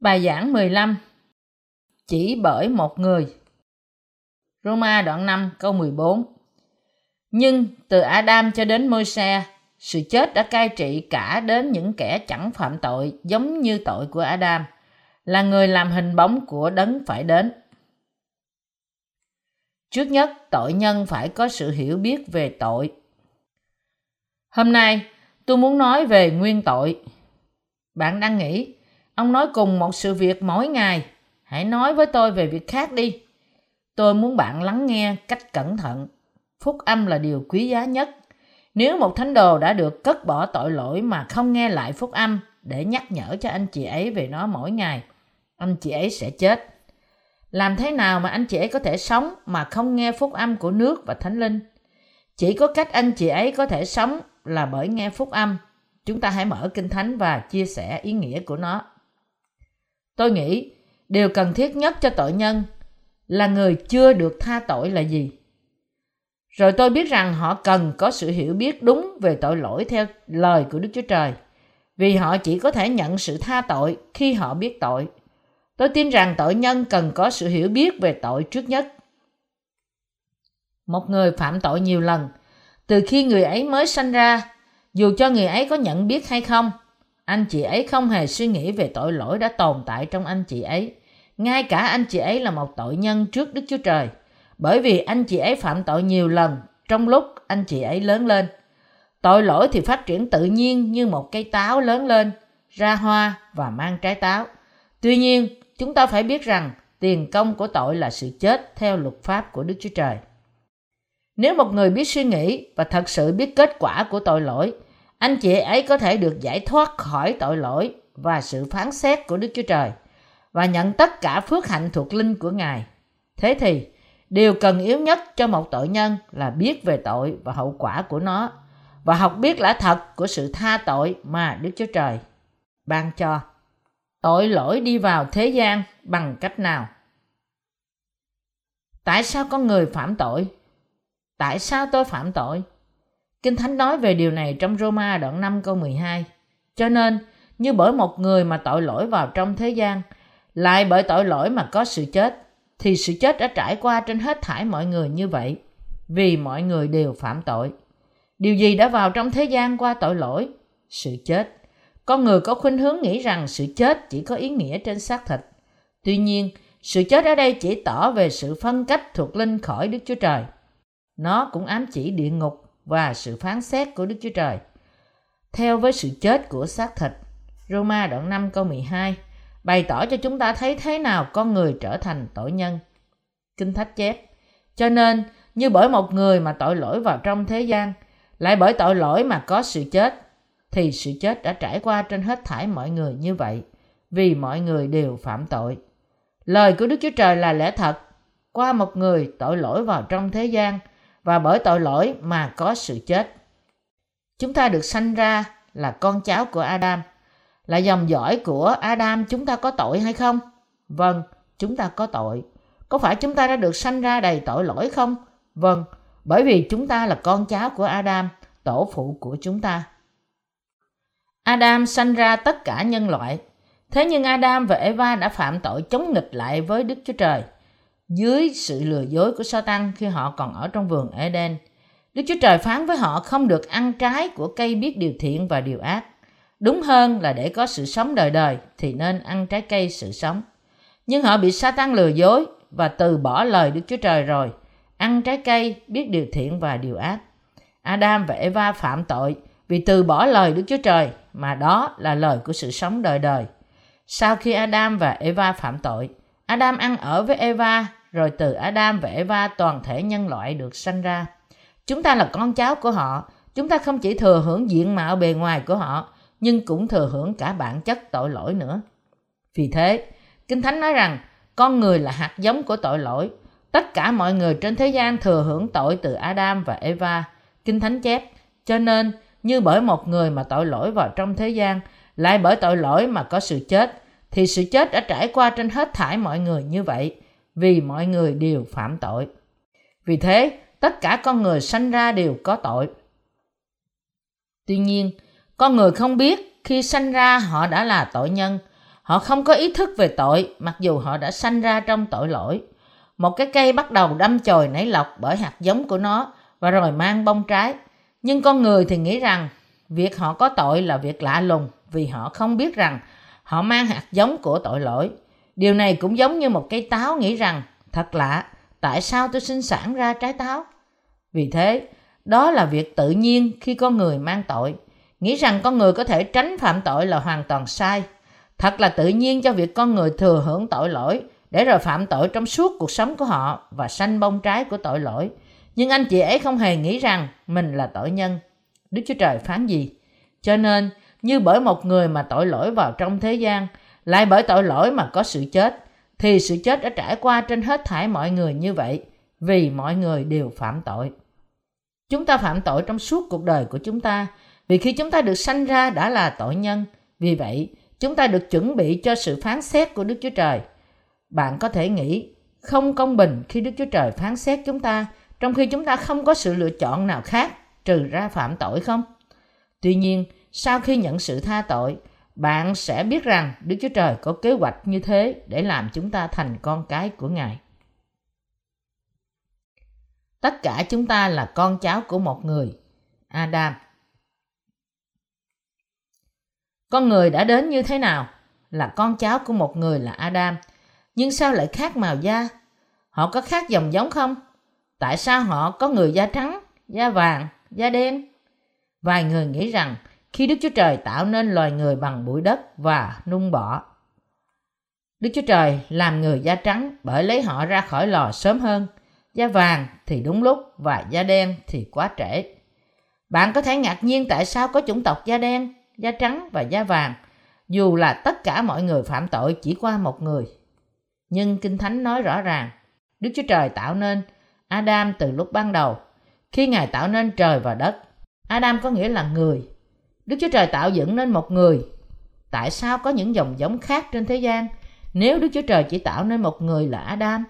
Bài giảng 15 Chỉ bởi một người Roma đoạn 5 câu 14 Nhưng từ Adam cho đến Môi-se, sự chết đã cai trị cả đến những kẻ chẳng phạm tội giống như tội của Adam, là người làm hình bóng của đấng phải đến. Trước nhất, tội nhân phải có sự hiểu biết về tội. Hôm nay, tôi muốn nói về nguyên tội. Bạn đang nghĩ, ông nói cùng một sự việc mỗi ngày, hãy nói với tôi về việc khác đi. Tôi muốn bạn lắng nghe cách cẩn thận. Phúc âm là điều quý giá nhất. Nếu một thánh đồ đã được cất bỏ tội lỗi mà không nghe lại phúc âm để nhắc nhở cho anh chị ấy về nó mỗi ngày, anh chị ấy sẽ chết. Làm thế nào mà anh chị ấy có thể sống mà không nghe phúc âm của nước và thánh linh? Chỉ có cách anh chị ấy có thể sống là bởi nghe phúc âm. Chúng ta hãy mở kinh thánh và chia sẻ ý nghĩa của nó. Tôi nghĩ điều cần thiết nhất cho tội nhân là người chưa được tha tội là gì? Rồi tôi biết rằng họ cần có sự hiểu biết đúng về tội lỗi theo lời của Đức Chúa Trời. Vì họ chỉ có thể nhận sự tha tội khi họ biết tội. Tôi tin rằng tội nhân cần có sự hiểu biết về tội trước nhất. Một người phạm tội nhiều lần, từ khi người ấy mới sanh ra, dù cho người ấy có nhận biết hay không, anh chị ấy không hề suy nghĩ về tội lỗi đã tồn tại trong anh chị ấy. Ngay cả anh chị ấy là một tội nhân trước Đức Chúa Trời, bởi vì anh chị ấy phạm tội nhiều lần trong lúc anh chị ấy lớn lên. Tội lỗi thì phát triển tự nhiên như một cây táo lớn lên, ra hoa và mang trái táo. Tuy nhiên, chúng ta phải biết rằng tiền công của tội là sự chết theo luật pháp của Đức Chúa Trời. Nếu một người biết suy nghĩ và thật sự biết kết quả của tội lỗi, anh chị ấy có thể được giải thoát khỏi tội lỗi và sự phán xét của Đức Chúa Trời và nhận tất cả phước hạnh thuộc linh của Ngài. Thế thì, điều cần yếu nhất cho một tội nhân là biết về tội và hậu quả của nó và học biết lẽ thật của sự tha tội mà Đức Chúa Trời ban cho. Tội lỗi đi vào thế gian bằng cách nào? Tại sao con người phạm tội? Tại sao tôi phạm tội? Kinh Thánh nói về điều này trong Roma đoạn 5 câu 12. Cho nên, như bởi một người mà tội lỗi vào trong thế gian, lại bởi tội lỗi mà có sự chết, thì sự chết đã trải qua trên hết thảy mọi người như vậy, vì mọi người đều phạm tội. Điều gì đã vào trong thế gian qua tội lỗi? Sự chết. Con người có khuynh hướng nghĩ rằng sự chết chỉ có ý nghĩa trên xác thịt. Tuy nhiên, sự chết ở đây chỉ tỏ về sự phân cách thuộc linh khỏi Đức Chúa Trời. Nó cũng ám chỉ địa ngục và sự phán xét của Đức Chúa Trời. Theo với sự chết của xác thịt, Roma đoạn 5 câu 12 bày tỏ cho chúng ta thấy thế nào con người trở thành tội nhân. Kinh Thánh chép, cho nên như bởi một người mà tội lỗi vào trong thế gian, lại bởi tội lỗi mà có sự chết, thì sự chết đã trải qua trên hết thảy mọi người như vậy, vì mọi người đều phạm tội. Lời của Đức Chúa Trời là lẽ thật, qua một người tội lỗi vào trong thế gian, và bởi tội lỗi mà có sự chết. Chúng ta được sanh ra là con cháu của Adam, là dòng dõi của Adam chúng ta có tội hay không? Vâng, chúng ta có tội. Có phải chúng ta đã được sanh ra đầy tội lỗi không? Vâng, bởi vì chúng ta là con cháu của Adam, tổ phụ của chúng ta. Adam sanh ra tất cả nhân loại. Thế nhưng Adam và Eva đã phạm tội chống nghịch lại với Đức Chúa Trời – dưới sự lừa dối của Satan khi họ còn ở trong vườn Eden. Đức Chúa Trời phán với họ không được ăn trái của cây biết điều thiện và điều ác. Đúng hơn là để có sự sống đời đời thì nên ăn trái cây sự sống. Nhưng họ bị Satan lừa dối và từ bỏ lời Đức Chúa Trời rồi, ăn trái cây biết điều thiện và điều ác. Adam và Eva phạm tội vì từ bỏ lời Đức Chúa Trời mà đó là lời của sự sống đời đời. Sau khi Adam và Eva phạm tội, Adam ăn ở với Eva rồi từ Adam và Eva toàn thể nhân loại được sanh ra. Chúng ta là con cháu của họ, chúng ta không chỉ thừa hưởng diện mạo bề ngoài của họ, nhưng cũng thừa hưởng cả bản chất tội lỗi nữa. Vì thế, Kinh Thánh nói rằng con người là hạt giống của tội lỗi. Tất cả mọi người trên thế gian thừa hưởng tội từ Adam và Eva. Kinh Thánh chép, cho nên như bởi một người mà tội lỗi vào trong thế gian, lại bởi tội lỗi mà có sự chết, thì sự chết đã trải qua trên hết thảy mọi người như vậy vì mọi người đều phạm tội. Vì thế, tất cả con người sanh ra đều có tội. Tuy nhiên, con người không biết khi sanh ra họ đã là tội nhân, Họ không có ý thức về tội mặc dù họ đã sanh ra trong tội lỗi. Một cái cây bắt đầu đâm chồi nảy lọc bởi hạt giống của nó và rồi mang bông trái. Nhưng con người thì nghĩ rằng việc họ có tội là việc lạ lùng vì họ không biết rằng họ mang hạt giống của tội lỗi. Điều này cũng giống như một cây táo nghĩ rằng thật lạ, tại sao tôi sinh sản ra trái táo? Vì thế, đó là việc tự nhiên khi con người mang tội. Nghĩ rằng con người có thể tránh phạm tội là hoàn toàn sai. Thật là tự nhiên cho việc con người thừa hưởng tội lỗi để rồi phạm tội trong suốt cuộc sống của họ và sanh bông trái của tội lỗi. Nhưng anh chị ấy không hề nghĩ rằng mình là tội nhân. Đức Chúa Trời phán gì? Cho nên, như bởi một người mà tội lỗi vào trong thế gian, lại bởi tội lỗi mà có sự chết, thì sự chết đã trải qua trên hết thảy mọi người như vậy, vì mọi người đều phạm tội. Chúng ta phạm tội trong suốt cuộc đời của chúng ta, vì khi chúng ta được sanh ra đã là tội nhân. Vì vậy, chúng ta được chuẩn bị cho sự phán xét của Đức Chúa Trời. Bạn có thể nghĩ không công bình khi Đức Chúa Trời phán xét chúng ta, trong khi chúng ta không có sự lựa chọn nào khác trừ ra phạm tội không? Tuy nhiên, sau khi nhận sự tha tội, bạn sẽ biết rằng Đức Chúa Trời có kế hoạch như thế để làm chúng ta thành con cái của Ngài. Tất cả chúng ta là con cháu của một người, Adam. Con người đã đến như thế nào? Là con cháu của một người là Adam. Nhưng sao lại khác màu da? Họ có khác dòng giống không? Tại sao họ có người da trắng, da vàng, da đen? Vài người nghĩ rằng khi Đức Chúa Trời tạo nên loài người bằng bụi đất và nung bỏ, Đức Chúa Trời làm người da trắng bởi lấy họ ra khỏi lò sớm hơn, da vàng thì đúng lúc và da đen thì quá trễ. Bạn có thể ngạc nhiên tại sao có chủng tộc da đen, da trắng và da vàng, dù là tất cả mọi người phạm tội chỉ qua một người. Nhưng Kinh Thánh nói rõ ràng, Đức Chúa Trời tạo nên Adam từ lúc ban đầu. Khi Ngài tạo nên trời và đất, Adam có nghĩa là người. Đức Chúa Trời tạo dựng nên một người. Tại sao có những dòng giống khác trên thế gian nếu Đức Chúa Trời chỉ tạo nên một người là Adam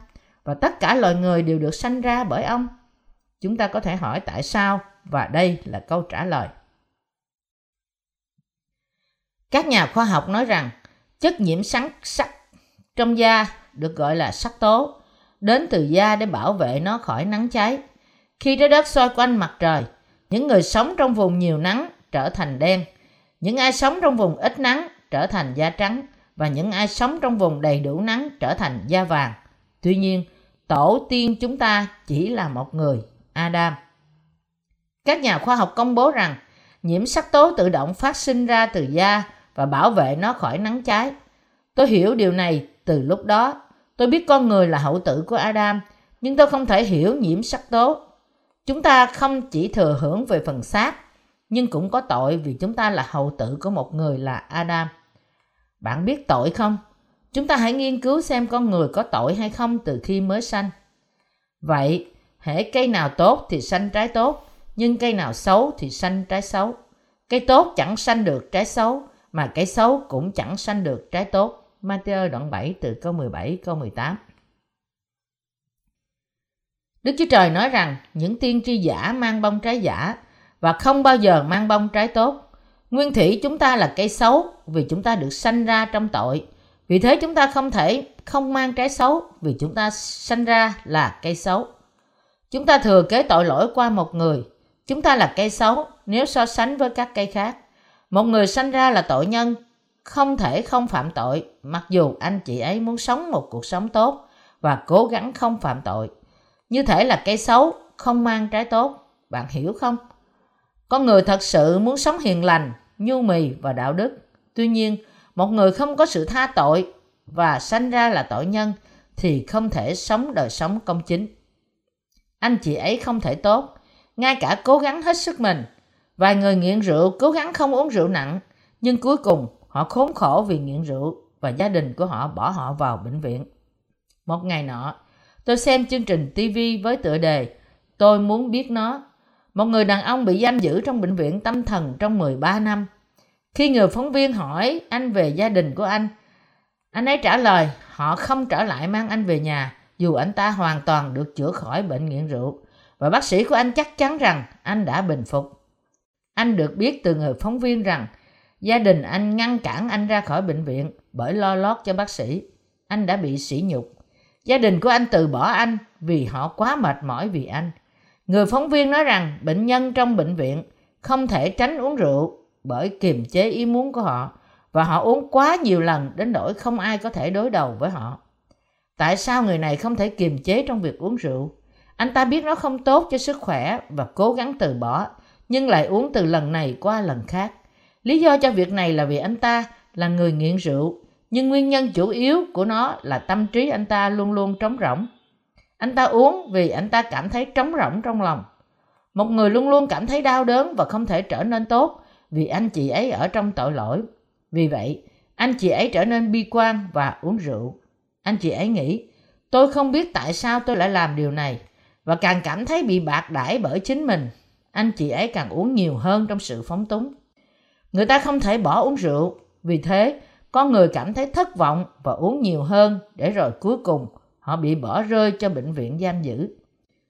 và tất cả loài người đều được sanh ra bởi ông? Chúng ta có thể hỏi tại sao và đây là câu trả lời. Các nhà khoa học nói rằng chất nhiễm sáng sắc trong da được gọi là sắc tố đến từ da để bảo vệ nó khỏi nắng cháy. Khi trái đất xoay quanh mặt trời, những người sống trong vùng nhiều nắng trở thành đen, những ai sống trong vùng ít nắng trở thành da trắng và những ai sống trong vùng đầy đủ nắng trở thành da vàng. Tuy nhiên, tổ tiên chúng ta chỉ là một người, Adam. Các nhà khoa học công bố rằng nhiễm sắc tố tự động phát sinh ra từ da và bảo vệ nó khỏi nắng cháy. Tôi hiểu điều này từ lúc đó. Tôi biết con người là hậu tử của Adam, nhưng tôi không thể hiểu nhiễm sắc tố. Chúng ta không chỉ thừa hưởng về phần xác, nhưng cũng có tội vì chúng ta là hậu tử của một người là Adam. Bạn biết tội không? Chúng ta hãy nghiên cứu xem con người có tội hay không từ khi mới sanh. Vậy, hễ cây nào tốt thì sanh trái tốt, nhưng cây nào xấu thì sanh trái xấu. Cây tốt chẳng sanh được trái xấu, mà cây xấu cũng chẳng sanh được trái tốt. Matthew đoạn 7 từ câu 17 câu 18. Đức Chúa Trời nói rằng những tiên tri giả mang bông trái giả và không bao giờ mang bông trái tốt. Nguyên thủy chúng ta là cây xấu vì chúng ta được sanh ra trong tội. Vì thế chúng ta không thể không mang trái xấu vì chúng ta sanh ra là cây xấu. Chúng ta thừa kế tội lỗi qua một người. Chúng ta là cây xấu nếu so sánh với các cây khác. Một người sanh ra là tội nhân, không thể không phạm tội, mặc dù anh chị ấy muốn sống một cuộc sống tốt và cố gắng không phạm tội. Như thể là cây xấu, không mang trái tốt. Bạn hiểu không? Con người thật sự muốn sống hiền lành, nhu mì và đạo đức. Tuy nhiên, một người không có sự tha tội và sanh ra là tội nhân thì không thể sống đời sống công chính. Anh chị ấy không thể tốt, ngay cả cố gắng hết sức mình Vài người nghiện rượu cố gắng không uống rượu nặng, nhưng cuối cùng họ khốn khổ vì nghiện rượu và gia đình của họ bỏ họ vào bệnh viện. Một ngày nọ, tôi xem chương trình TV với tựa đề Tôi muốn biết nó. Một người đàn ông bị giam giữ trong bệnh viện tâm thần trong 13 năm. Khi người phóng viên hỏi anh về gia đình của anh, anh ấy trả lời họ không trở lại mang anh về nhà dù anh ta hoàn toàn được chữa khỏi bệnh nghiện rượu và bác sĩ của anh chắc chắn rằng anh đã bình phục. Anh được biết từ người phóng viên rằng Gia đình anh ngăn cản anh ra khỏi bệnh viện bởi lo lót cho bác sĩ. Anh đã bị sỉ nhục. Gia đình của anh từ bỏ anh vì họ quá mệt mỏi vì anh. Người phóng viên nói rằng bệnh nhân trong bệnh viện không thể tránh uống rượu bởi kiềm chế ý muốn của họ và họ uống quá nhiều lần đến nỗi không ai có thể đối đầu với họ. Tại sao người này không thể kiềm chế trong việc uống rượu? Anh ta biết nó không tốt cho sức khỏe và cố gắng từ bỏ, nhưng lại uống từ lần này qua lần khác. Lý do cho việc này là vì anh ta là người nghiện rượu, nhưng nguyên nhân chủ yếu của nó là tâm trí anh ta luôn luôn trống rỗng. Anh ta uống vì anh ta cảm thấy trống rỗng trong lòng. Một người luôn luôn cảm thấy đau đớn và không thể trở nên tốt vì anh chị ấy ở trong tội lỗi. Vì vậy, anh chị ấy trở nên bi quan và uống rượu. Anh chị ấy nghĩ, tôi không biết tại sao tôi lại làm điều này và càng cảm thấy bị bạc đãi bởi chính mình. Anh chị ấy càng uống nhiều hơn trong sự phóng túng. Người ta không thể bỏ uống rượu, vì thế con người cảm thấy thất vọng và uống nhiều hơn để rồi cuối cùng họ bị bỏ rơi cho bệnh viện giam giữ.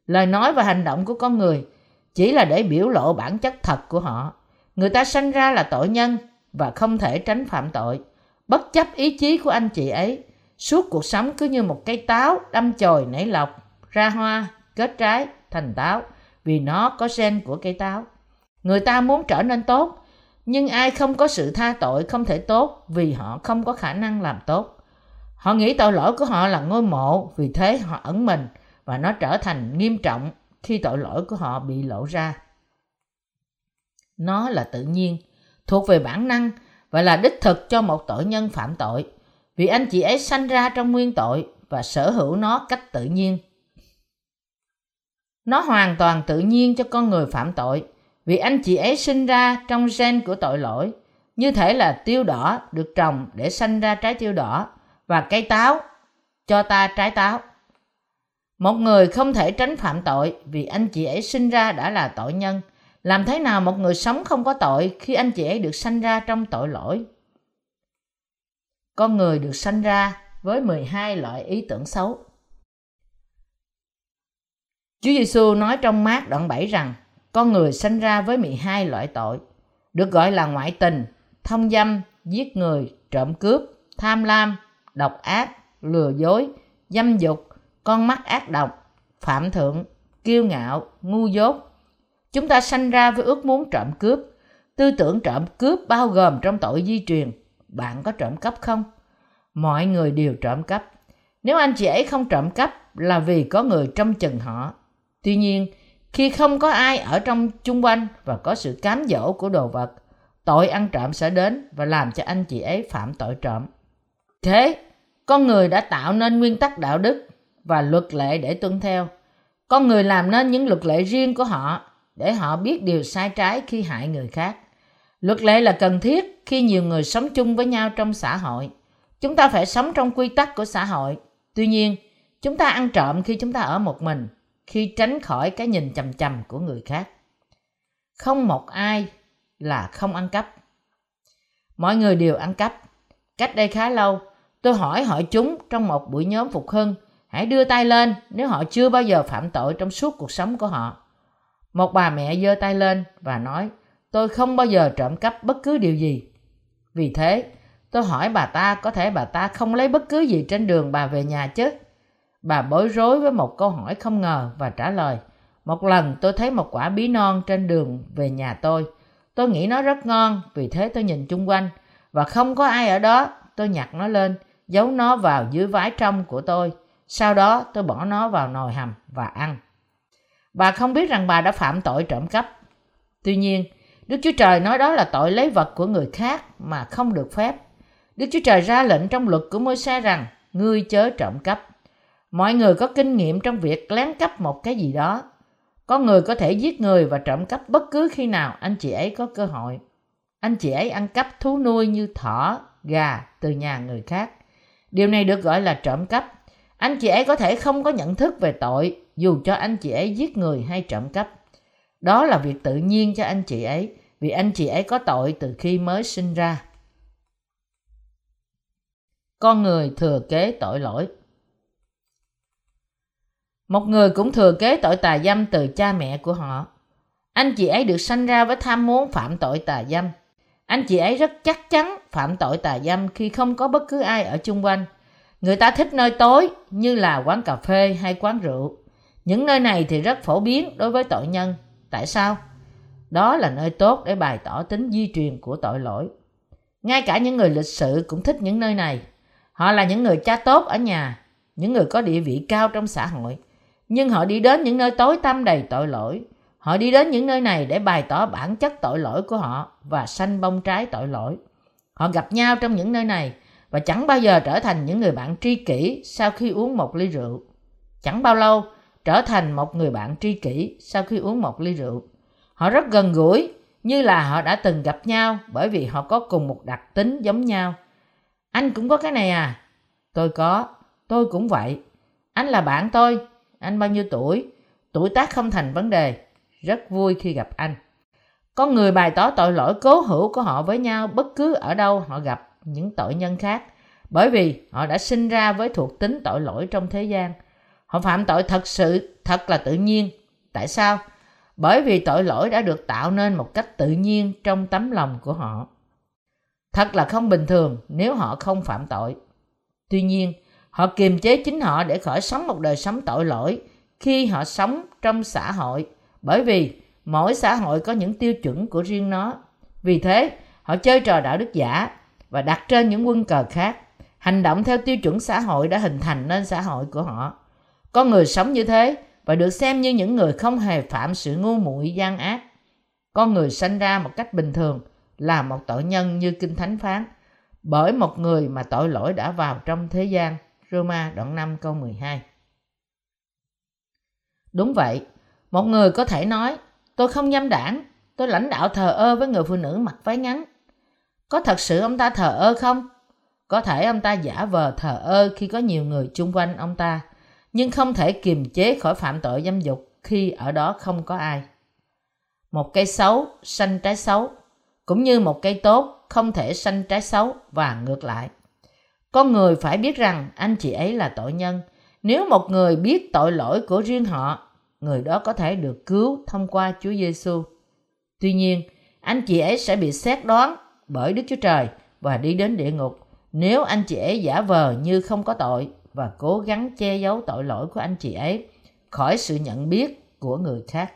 Lời nói và hành động của con người chỉ là để biểu lộ bản chất thật của họ. Người ta sanh ra là tội nhân và không thể tránh phạm tội. Bất chấp ý chí của anh chị ấy, suốt cuộc sống cứ như một cây táo đâm chồi nảy lọc, ra hoa, kết trái, thành táo vì nó có gen của cây táo. Người ta muốn trở nên tốt, nhưng ai không có sự tha tội không thể tốt vì họ không có khả năng làm tốt. Họ nghĩ tội lỗi của họ là ngôi mộ, vì thế họ ẩn mình và nó trở thành nghiêm trọng khi tội lỗi của họ bị lộ ra. Nó là tự nhiên, thuộc về bản năng và là đích thực cho một tội nhân phạm tội, vì anh chị ấy sanh ra trong nguyên tội và sở hữu nó cách tự nhiên. Nó hoàn toàn tự nhiên cho con người phạm tội, vì anh chị ấy sinh ra trong gen của tội lỗi, như thể là tiêu đỏ được trồng để sanh ra trái tiêu đỏ và cây táo cho ta trái táo. Một người không thể tránh phạm tội vì anh chị ấy sinh ra đã là tội nhân. Làm thế nào một người sống không có tội khi anh chị ấy được sanh ra trong tội lỗi? Con người được sanh ra với 12 loại ý tưởng xấu. Chúa Giêsu nói trong mát đoạn 7 rằng con người sanh ra với 12 loại tội, được gọi là ngoại tình, thông dâm, giết người, trộm cướp, tham lam, độc ác, lừa dối, dâm dục, con mắt ác độc, phạm thượng, kiêu ngạo, ngu dốt. Chúng ta sanh ra với ước muốn trộm cướp. Tư tưởng trộm cướp bao gồm trong tội di truyền. Bạn có trộm cắp không? Mọi người đều trộm cắp. Nếu anh chị ấy không trộm cắp là vì có người trong chừng họ. Tuy nhiên, khi không có ai ở trong chung quanh và có sự cám dỗ của đồ vật, tội ăn trộm sẽ đến và làm cho anh chị ấy phạm tội trộm. Thế, con người đã tạo nên nguyên tắc đạo đức và luật lệ để tuân theo. Con người làm nên những luật lệ riêng của họ để họ biết điều sai trái khi hại người khác. Luật lệ là cần thiết khi nhiều người sống chung với nhau trong xã hội. Chúng ta phải sống trong quy tắc của xã hội. Tuy nhiên, chúng ta ăn trộm khi chúng ta ở một mình, khi tránh khỏi cái nhìn chầm chầm của người khác. Không một ai là không ăn cắp. Mọi người đều ăn cắp. Cách đây khá lâu, tôi hỏi hỏi chúng trong một buổi nhóm phục hưng Hãy đưa tay lên nếu họ chưa bao giờ phạm tội trong suốt cuộc sống của họ. Một bà mẹ giơ tay lên và nói, tôi không bao giờ trộm cắp bất cứ điều gì. Vì thế, tôi hỏi bà ta có thể bà ta không lấy bất cứ gì trên đường bà về nhà chứ. Bà bối rối với một câu hỏi không ngờ và trả lời, một lần tôi thấy một quả bí non trên đường về nhà tôi. Tôi nghĩ nó rất ngon, vì thế tôi nhìn chung quanh và không có ai ở đó. Tôi nhặt nó lên, giấu nó vào dưới vái trong của tôi sau đó tôi bỏ nó vào nồi hầm và ăn. Bà không biết rằng bà đã phạm tội trộm cắp. Tuy nhiên, Đức Chúa Trời nói đó là tội lấy vật của người khác mà không được phép. Đức Chúa Trời ra lệnh trong luật của môi xe rằng ngươi chớ trộm cắp. Mọi người có kinh nghiệm trong việc lén cắp một cái gì đó. Có người có thể giết người và trộm cắp bất cứ khi nào anh chị ấy có cơ hội. Anh chị ấy ăn cắp thú nuôi như thỏ, gà từ nhà người khác. Điều này được gọi là trộm cắp anh chị ấy có thể không có nhận thức về tội, dù cho anh chị ấy giết người hay trộm cắp. Đó là việc tự nhiên cho anh chị ấy, vì anh chị ấy có tội từ khi mới sinh ra. Con người thừa kế tội lỗi Một người cũng thừa kế tội tà dâm từ cha mẹ của họ. Anh chị ấy được sanh ra với tham muốn phạm tội tà dâm. Anh chị ấy rất chắc chắn phạm tội tà dâm khi không có bất cứ ai ở chung quanh. Người ta thích nơi tối như là quán cà phê hay quán rượu. Những nơi này thì rất phổ biến đối với tội nhân. Tại sao? Đó là nơi tốt để bày tỏ tính di truyền của tội lỗi. Ngay cả những người lịch sự cũng thích những nơi này. Họ là những người cha tốt ở nhà, những người có địa vị cao trong xã hội. Nhưng họ đi đến những nơi tối tăm đầy tội lỗi. Họ đi đến những nơi này để bày tỏ bản chất tội lỗi của họ và sanh bông trái tội lỗi. Họ gặp nhau trong những nơi này và chẳng bao giờ trở thành những người bạn tri kỷ sau khi uống một ly rượu. Chẳng bao lâu trở thành một người bạn tri kỷ sau khi uống một ly rượu. Họ rất gần gũi như là họ đã từng gặp nhau bởi vì họ có cùng một đặc tính giống nhau. Anh cũng có cái này à? Tôi có, tôi cũng vậy. Anh là bạn tôi, anh bao nhiêu tuổi? Tuổi tác không thành vấn đề. Rất vui khi gặp anh. Con người bày tỏ tội lỗi cố hữu của họ với nhau bất cứ ở đâu họ gặp những tội nhân khác bởi vì họ đã sinh ra với thuộc tính tội lỗi trong thế gian. Họ phạm tội thật sự, thật là tự nhiên. Tại sao? Bởi vì tội lỗi đã được tạo nên một cách tự nhiên trong tấm lòng của họ. Thật là không bình thường nếu họ không phạm tội. Tuy nhiên, họ kiềm chế chính họ để khỏi sống một đời sống tội lỗi khi họ sống trong xã hội bởi vì mỗi xã hội có những tiêu chuẩn của riêng nó. Vì thế, họ chơi trò đạo đức giả và đặt trên những quân cờ khác, hành động theo tiêu chuẩn xã hội đã hình thành nên xã hội của họ. Con người sống như thế và được xem như những người không hề phạm sự ngu muội gian ác. Con người sanh ra một cách bình thường là một tội nhân như Kinh Thánh phán, bởi một người mà tội lỗi đã vào trong thế gian. Roma đoạn 5 câu 12 Đúng vậy, một người có thể nói, tôi không nhâm đảng, tôi lãnh đạo thờ ơ với người phụ nữ mặc váy ngắn. Có thật sự ông ta thờ ơ không? Có thể ông ta giả vờ thờ ơ khi có nhiều người chung quanh ông ta, nhưng không thể kiềm chế khỏi phạm tội dâm dục khi ở đó không có ai. Một cây xấu sanh trái xấu, cũng như một cây tốt không thể sanh trái xấu và ngược lại. Con người phải biết rằng anh chị ấy là tội nhân. Nếu một người biết tội lỗi của riêng họ, người đó có thể được cứu thông qua Chúa Giêsu. Tuy nhiên, anh chị ấy sẽ bị xét đoán bởi Đức Chúa Trời và đi đến địa ngục nếu anh chị ấy giả vờ như không có tội và cố gắng che giấu tội lỗi của anh chị ấy khỏi sự nhận biết của người khác.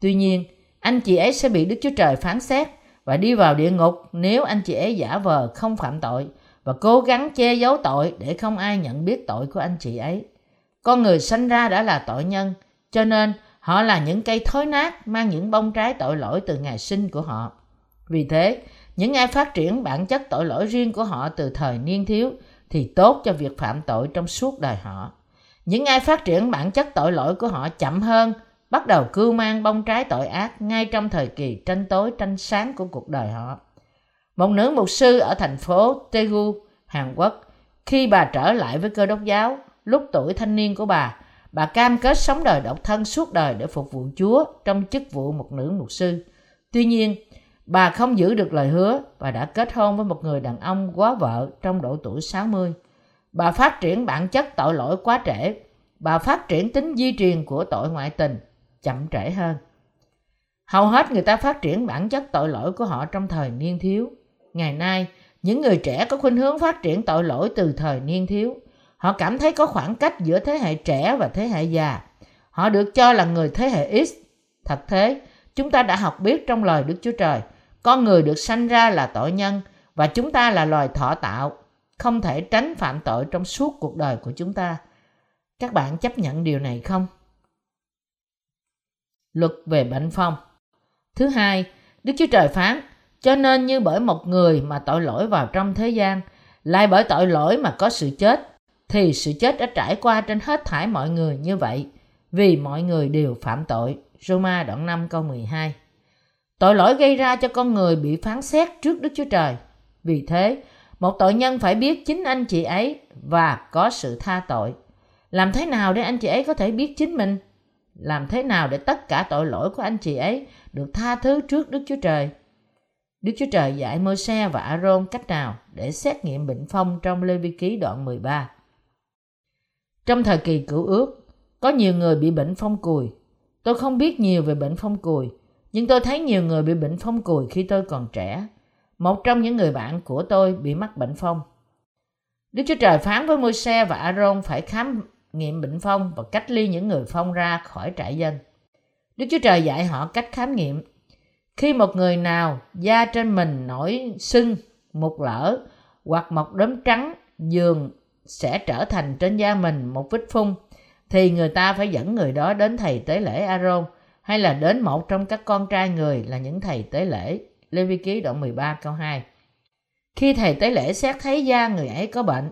Tuy nhiên, anh chị ấy sẽ bị Đức Chúa Trời phán xét và đi vào địa ngục nếu anh chị ấy giả vờ không phạm tội và cố gắng che giấu tội để không ai nhận biết tội của anh chị ấy. Con người sanh ra đã là tội nhân, cho nên họ là những cây thối nát mang những bông trái tội lỗi từ ngày sinh của họ. Vì thế, những ai phát triển bản chất tội lỗi riêng của họ từ thời niên thiếu thì tốt cho việc phạm tội trong suốt đời họ. Những ai phát triển bản chất tội lỗi của họ chậm hơn, bắt đầu cưu mang bông trái tội ác ngay trong thời kỳ tranh tối tranh sáng của cuộc đời họ. Một nữ mục sư ở thành phố Daegu, Hàn Quốc, khi bà trở lại với cơ đốc giáo, lúc tuổi thanh niên của bà, bà cam kết sống đời độc thân suốt đời để phục vụ Chúa trong chức vụ một nữ mục sư. Tuy nhiên, Bà không giữ được lời hứa và đã kết hôn với một người đàn ông quá vợ trong độ tuổi 60. Bà phát triển bản chất tội lỗi quá trễ. Bà phát triển tính di truyền của tội ngoại tình chậm trễ hơn. Hầu hết người ta phát triển bản chất tội lỗi của họ trong thời niên thiếu. Ngày nay, những người trẻ có khuynh hướng phát triển tội lỗi từ thời niên thiếu. Họ cảm thấy có khoảng cách giữa thế hệ trẻ và thế hệ già. Họ được cho là người thế hệ X. Thật thế, chúng ta đã học biết trong lời Đức Chúa Trời – con người được sanh ra là tội nhân và chúng ta là loài thọ tạo, không thể tránh phạm tội trong suốt cuộc đời của chúng ta. Các bạn chấp nhận điều này không? Luật về bệnh phong Thứ hai, Đức Chúa Trời phán, cho nên như bởi một người mà tội lỗi vào trong thế gian, lại bởi tội lỗi mà có sự chết, thì sự chết đã trải qua trên hết thải mọi người như vậy, vì mọi người đều phạm tội. Roma đoạn 5 câu 12 Tội lỗi gây ra cho con người bị phán xét trước Đức Chúa Trời. Vì thế, một tội nhân phải biết chính anh chị ấy và có sự tha tội. Làm thế nào để anh chị ấy có thể biết chính mình? Làm thế nào để tất cả tội lỗi của anh chị ấy được tha thứ trước Đức Chúa Trời? Đức Chúa Trời dạy Môi-se và A-rôn cách nào để xét nghiệm bệnh phong trong Lê Vi Ký đoạn 13. Trong thời kỳ cửu ước, có nhiều người bị bệnh phong cùi. Tôi không biết nhiều về bệnh phong cùi, nhưng tôi thấy nhiều người bị bệnh phong cùi khi tôi còn trẻ. Một trong những người bạn của tôi bị mắc bệnh phong. Đức Chúa Trời phán với Môi-se và Aaron phải khám nghiệm bệnh phong và cách ly những người phong ra khỏi trại dân. Đức Chúa Trời dạy họ cách khám nghiệm. Khi một người nào da trên mình nổi sưng, mục lở hoặc một đốm trắng giường sẽ trở thành trên da mình một vết phun thì người ta phải dẫn người đó đến thầy tế lễ Aaron hay là đến một trong các con trai người là những thầy tế lễ. Lê Vi Ký đoạn 13 câu 2 Khi thầy tế lễ xét thấy da người ấy có bệnh,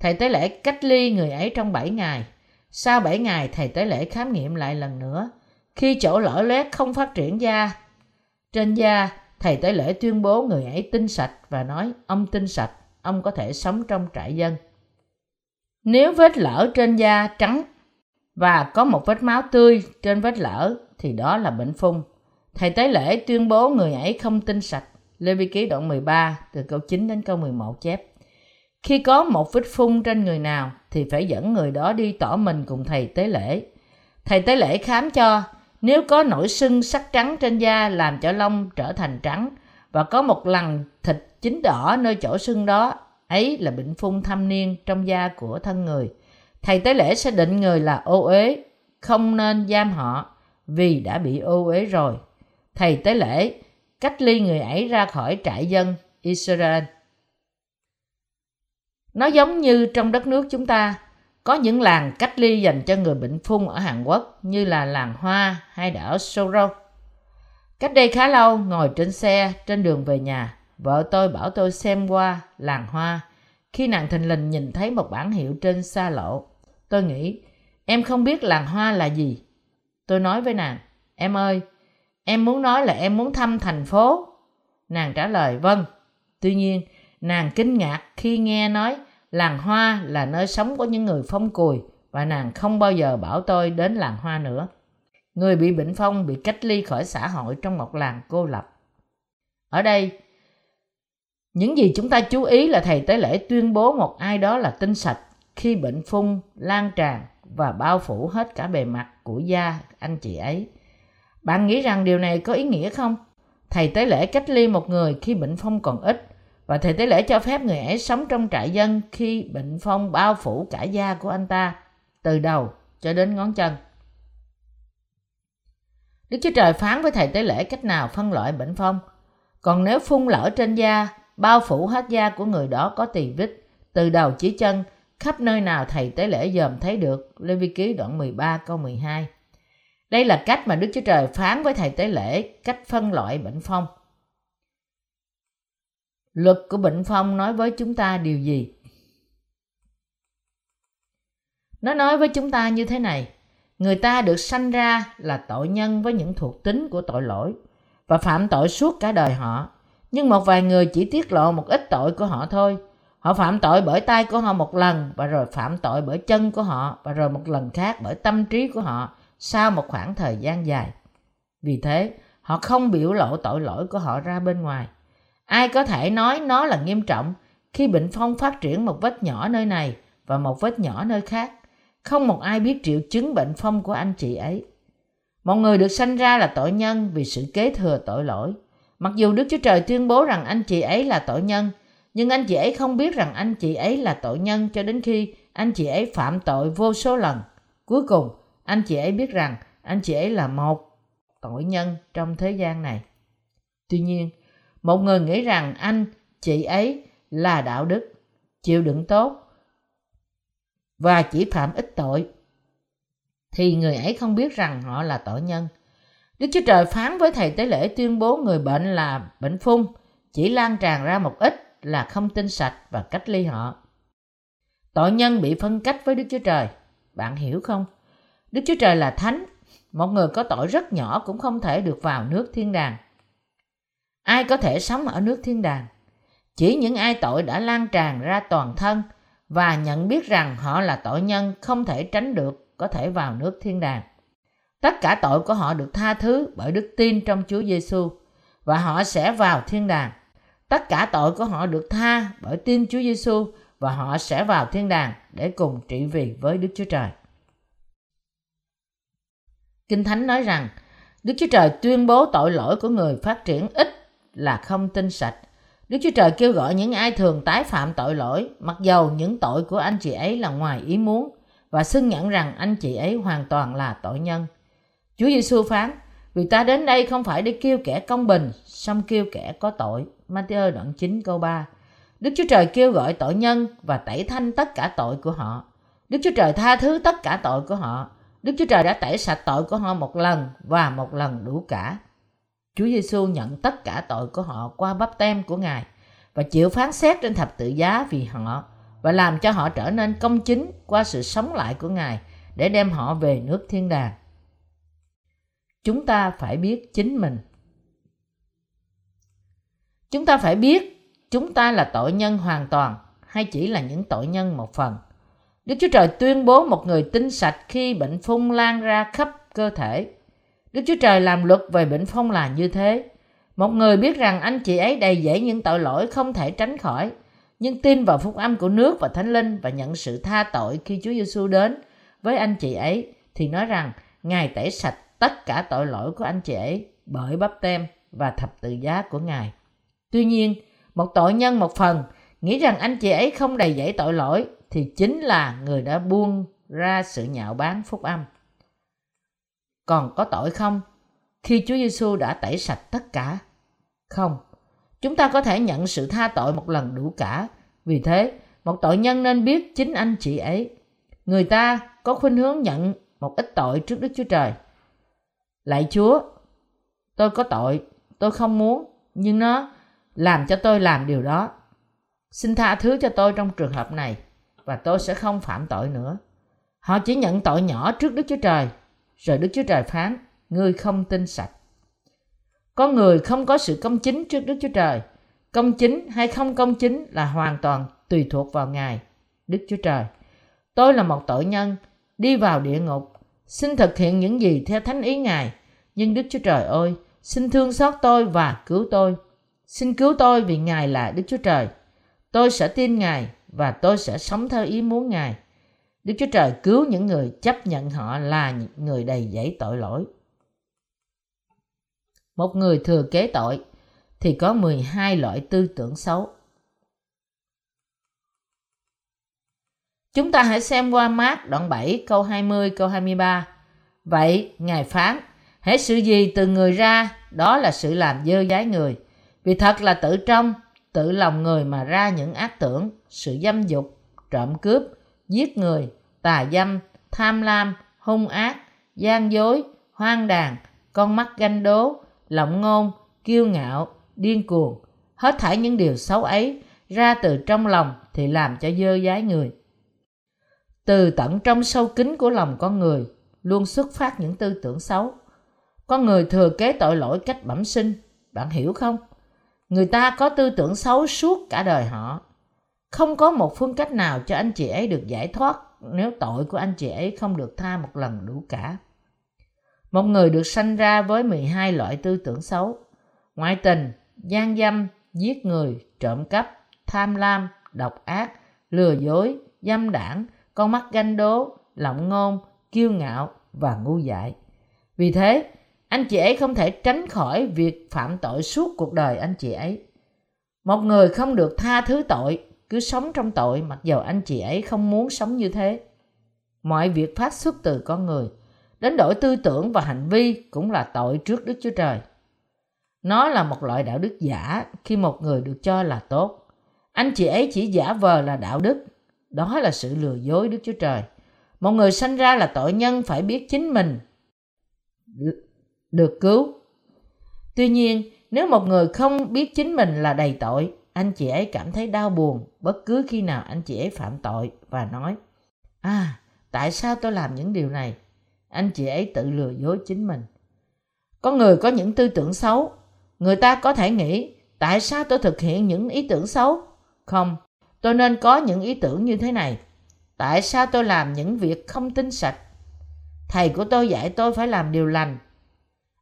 thầy tế lễ cách ly người ấy trong 7 ngày. Sau 7 ngày, thầy tế lễ khám nghiệm lại lần nữa. Khi chỗ lở loét không phát triển da, trên da, thầy tế lễ tuyên bố người ấy tinh sạch và nói ông tinh sạch, ông có thể sống trong trại dân. Nếu vết lở trên da trắng và có một vết máu tươi trên vết lở thì đó là bệnh phung. Thầy tế lễ tuyên bố người ấy không tinh sạch. Lê Vi Ký đoạn 13 từ câu 9 đến câu 11 chép. Khi có một vết phun trên người nào thì phải dẫn người đó đi tỏ mình cùng thầy tế lễ. Thầy tế lễ khám cho nếu có nổi sưng sắc trắng trên da làm cho lông trở thành trắng và có một lần thịt chín đỏ nơi chỗ sưng đó, ấy là bệnh phun thâm niên trong da của thân người. Thầy tế lễ sẽ định người là ô uế, không nên giam họ vì đã bị ô uế rồi. Thầy tế lễ cách ly người ấy ra khỏi trại dân Israel. Nó giống như trong đất nước chúng ta, có những làng cách ly dành cho người bệnh phung ở Hàn Quốc như là làng Hoa hay đảo Soro. Cách đây khá lâu, ngồi trên xe trên đường về nhà, vợ tôi bảo tôi xem qua làng Hoa. Khi nàng thình lình nhìn thấy một bản hiệu trên xa lộ, tôi nghĩ em không biết làng Hoa là gì. Tôi nói với nàng, em ơi, em muốn nói là em muốn thăm thành phố. Nàng trả lời vâng. Tuy nhiên, nàng kinh ngạc khi nghe nói làng hoa là nơi sống của những người phong cùi và nàng không bao giờ bảo tôi đến làng hoa nữa. Người bị bệnh phong bị cách ly khỏi xã hội trong một làng cô lập. Ở đây, những gì chúng ta chú ý là thầy tế lễ tuyên bố một ai đó là tinh sạch khi bệnh phun lan tràn và bao phủ hết cả bề mặt của da anh chị ấy. Bạn nghĩ rằng điều này có ý nghĩa không? Thầy tế lễ cách ly một người khi bệnh phong còn ít và thầy tế lễ cho phép người ấy sống trong trại dân khi bệnh phong bao phủ cả da của anh ta từ đầu cho đến ngón chân. Đức Chúa Trời phán với thầy tế lễ cách nào phân loại bệnh phong. Còn nếu phun lở trên da, bao phủ hết da của người đó có tỳ vết, từ đầu chí chân, khắp nơi nào thầy tế lễ dòm thấy được. Lê Vi Ký đoạn 13 câu 12. Đây là cách mà Đức Chúa Trời phán với thầy tế lễ cách phân loại bệnh phong. Luật của bệnh phong nói với chúng ta điều gì? Nó nói với chúng ta như thế này. Người ta được sanh ra là tội nhân với những thuộc tính của tội lỗi và phạm tội suốt cả đời họ. Nhưng một vài người chỉ tiết lộ một ít tội của họ thôi. Họ phạm tội bởi tay của họ một lần và rồi phạm tội bởi chân của họ và rồi một lần khác bởi tâm trí của họ sau một khoảng thời gian dài. Vì thế, họ không biểu lộ tội lỗi của họ ra bên ngoài. Ai có thể nói nó là nghiêm trọng khi bệnh phong phát triển một vết nhỏ nơi này và một vết nhỏ nơi khác. Không một ai biết triệu chứng bệnh phong của anh chị ấy. Một người được sanh ra là tội nhân vì sự kế thừa tội lỗi. Mặc dù Đức Chúa Trời tuyên bố rằng anh chị ấy là tội nhân, nhưng anh chị ấy không biết rằng anh chị ấy là tội nhân cho đến khi anh chị ấy phạm tội vô số lần. Cuối cùng, anh chị ấy biết rằng anh chị ấy là một tội nhân trong thế gian này. Tuy nhiên, một người nghĩ rằng anh chị ấy là đạo đức chịu đựng tốt và chỉ phạm ít tội thì người ấy không biết rằng họ là tội nhân đức chúa trời phán với thầy tế lễ tuyên bố người bệnh là bệnh phung, chỉ lan tràn ra một ít là không tinh sạch và cách ly họ. Tội nhân bị phân cách với đức chúa trời. Bạn hiểu không? Đức chúa trời là thánh. Một người có tội rất nhỏ cũng không thể được vào nước thiên đàng. Ai có thể sống ở nước thiên đàng? Chỉ những ai tội đã lan tràn ra toàn thân và nhận biết rằng họ là tội nhân không thể tránh được có thể vào nước thiên đàng tất cả tội của họ được tha thứ bởi đức tin trong Chúa Giêsu và họ sẽ vào thiên đàng tất cả tội của họ được tha bởi tin Chúa Giêsu và họ sẽ vào thiên đàng để cùng trị vì với Đức Chúa Trời. Kinh Thánh nói rằng Đức Chúa Trời tuyên bố tội lỗi của người phát triển ít là không tinh sạch. Đức Chúa Trời kêu gọi những ai thường tái phạm tội lỗi, mặc dầu những tội của anh chị ấy là ngoài ý muốn, và xưng nhận rằng anh chị ấy hoàn toàn là tội nhân. Chúa Giêsu phán, vì ta đến đây không phải để kêu kẻ công bình, song kêu kẻ có tội. Matthew đoạn 9 câu 3 Đức Chúa Trời kêu gọi tội nhân và tẩy thanh tất cả tội của họ. Đức Chúa Trời tha thứ tất cả tội của họ. Đức Chúa Trời đã tẩy sạch tội của họ một lần và một lần đủ cả. Chúa Giêsu nhận tất cả tội của họ qua bắp tem của Ngài và chịu phán xét trên thập tự giá vì họ và làm cho họ trở nên công chính qua sự sống lại của Ngài để đem họ về nước thiên đàng. Chúng ta phải biết chính mình. Chúng ta phải biết chúng ta là tội nhân hoàn toàn hay chỉ là những tội nhân một phần. Đức Chúa Trời tuyên bố một người tinh sạch khi bệnh phung lan ra khắp cơ thể. Đức Chúa Trời làm luật về bệnh phong là như thế. Một người biết rằng anh chị ấy đầy dẫy những tội lỗi không thể tránh khỏi, nhưng tin vào phúc âm của nước và thánh linh và nhận sự tha tội khi Chúa Giêsu đến với anh chị ấy thì nói rằng Ngài tẩy sạch tất cả tội lỗi của anh chị ấy bởi bắp tem và thập tự giá của Ngài. Tuy nhiên, một tội nhân một phần nghĩ rằng anh chị ấy không đầy dẫy tội lỗi thì chính là người đã buông ra sự nhạo báng phúc âm. Còn có tội không khi Chúa Giêsu đã tẩy sạch tất cả? Không. Chúng ta có thể nhận sự tha tội một lần đủ cả. Vì thế, một tội nhân nên biết chính anh chị ấy. Người ta có khuynh hướng nhận một ít tội trước Đức Chúa Trời. Lạy Chúa, tôi có tội, tôi không muốn, nhưng nó làm cho tôi làm điều đó. Xin tha thứ cho tôi trong trường hợp này và tôi sẽ không phạm tội nữa. Họ chỉ nhận tội nhỏ trước Đức Chúa Trời, rồi Đức Chúa Trời phán, ngươi không tin sạch. Có người không có sự công chính trước Đức Chúa Trời. Công chính hay không công chính là hoàn toàn tùy thuộc vào Ngài, Đức Chúa Trời. Tôi là một tội nhân, đi vào địa ngục, xin thực hiện những gì theo thánh ý Ngài. Nhưng Đức Chúa Trời ơi, xin thương xót tôi và cứu tôi. Xin cứu tôi vì Ngài là Đức Chúa Trời. Tôi sẽ tin Ngài và tôi sẽ sống theo ý muốn Ngài. Đức Chúa Trời cứu những người chấp nhận họ là người đầy dẫy tội lỗi. Một người thừa kế tội thì có 12 loại tư tưởng xấu. Chúng ta hãy xem qua mát đoạn 7 câu 20 câu 23. Vậy Ngài phán, hãy sự gì từ người ra, đó là sự làm dơ dái người. Vì thật là tự trong, tự lòng người mà ra những ác tưởng, sự dâm dục, trộm cướp, giết người, tà dâm, tham lam, hung ác, gian dối, hoang đàn, con mắt ganh đố, lộng ngôn, kiêu ngạo, điên cuồng. Hết thảy những điều xấu ấy ra từ trong lòng thì làm cho dơ dái người. Từ tận trong sâu kín của lòng con người luôn xuất phát những tư tưởng xấu. Con người thừa kế tội lỗi cách bẩm sinh, bạn hiểu không? Người ta có tư tưởng xấu suốt cả đời họ. Không có một phương cách nào cho anh chị ấy được giải thoát nếu tội của anh chị ấy không được tha một lần đủ cả. Một người được sanh ra với 12 loại tư tưởng xấu, ngoại tình, gian dâm, giết người, trộm cắp, tham lam, độc ác, lừa dối, dâm đảng, con mắt ganh đố, lộng ngôn, kiêu ngạo và ngu dại. Vì thế, anh chị ấy không thể tránh khỏi việc phạm tội suốt cuộc đời anh chị ấy. Một người không được tha thứ tội, cứ sống trong tội mặc dầu anh chị ấy không muốn sống như thế. Mọi việc phát xuất từ con người, đến đổi tư tưởng và hành vi cũng là tội trước Đức Chúa Trời. Nó là một loại đạo đức giả khi một người được cho là tốt. Anh chị ấy chỉ giả vờ là đạo đức. Đó là sự lừa dối Đức Chúa Trời. Một người sanh ra là tội nhân phải biết chính mình được cứu. Tuy nhiên, nếu một người không biết chính mình là đầy tội, anh chị ấy cảm thấy đau buồn bất cứ khi nào anh chị ấy phạm tội và nói À, tại sao tôi làm những điều này? Anh chị ấy tự lừa dối chính mình. Có người có những tư tưởng xấu. Người ta có thể nghĩ tại sao tôi thực hiện những ý tưởng xấu? Không, tôi nên có những ý tưởng như thế này. Tại sao tôi làm những việc không tinh sạch? Thầy của tôi dạy tôi phải làm điều lành.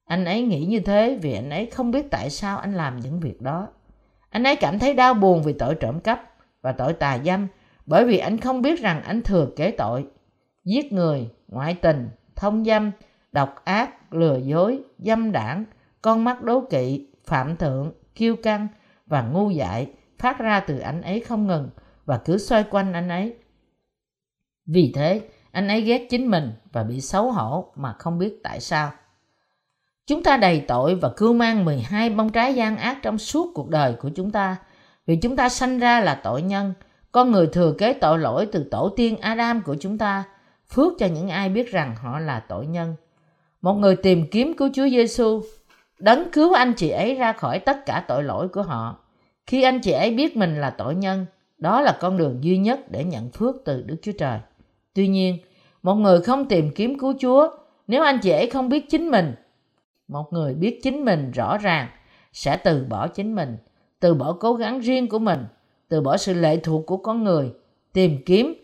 Anh ấy nghĩ như thế vì anh ấy không biết tại sao anh làm những việc đó. Anh ấy cảm thấy đau buồn vì tội trộm cắp và tội tà dâm bởi vì anh không biết rằng anh thừa kế tội. Giết người, ngoại tình, thông dâm, độc ác, lừa dối, dâm đảng, con mắt đố kỵ, phạm thượng, kiêu căng và ngu dại phát ra từ anh ấy không ngừng và cứ xoay quanh anh ấy. Vì thế, anh ấy ghét chính mình và bị xấu hổ mà không biết tại sao. Chúng ta đầy tội và cưu mang 12 bông trái gian ác trong suốt cuộc đời của chúng ta vì chúng ta sanh ra là tội nhân, con người thừa kế tội lỗi từ tổ tiên Adam của chúng ta, phước cho những ai biết rằng họ là tội nhân. Một người tìm kiếm cứu Chúa Giêsu, đấng cứu anh chị ấy ra khỏi tất cả tội lỗi của họ. Khi anh chị ấy biết mình là tội nhân, đó là con đường duy nhất để nhận phước từ Đức Chúa Trời. Tuy nhiên, một người không tìm kiếm cứu Chúa, nếu anh chị ấy không biết chính mình, một người biết chính mình rõ ràng sẽ từ bỏ chính mình, từ bỏ cố gắng riêng của mình, từ bỏ sự lệ thuộc của con người, tìm kiếm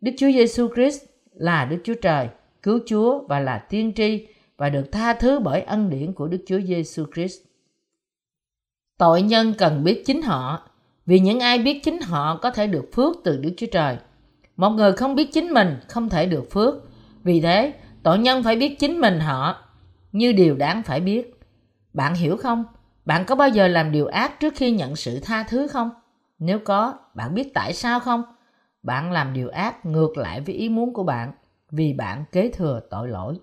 Đức Chúa Giêsu Christ là Đức Chúa Trời, cứu Chúa và là tiên tri và được tha thứ bởi ân điển của Đức Chúa Giêsu Christ. Tội nhân cần biết chính họ, vì những ai biết chính họ có thể được phước từ Đức Chúa Trời. Một người không biết chính mình không thể được phước. Vì thế, tội nhân phải biết chính mình họ như điều đáng phải biết. Bạn hiểu không? Bạn có bao giờ làm điều ác trước khi nhận sự tha thứ không? Nếu có, bạn biết tại sao không? Bạn làm điều ác ngược lại với ý muốn của bạn vì bạn kế thừa tội lỗi.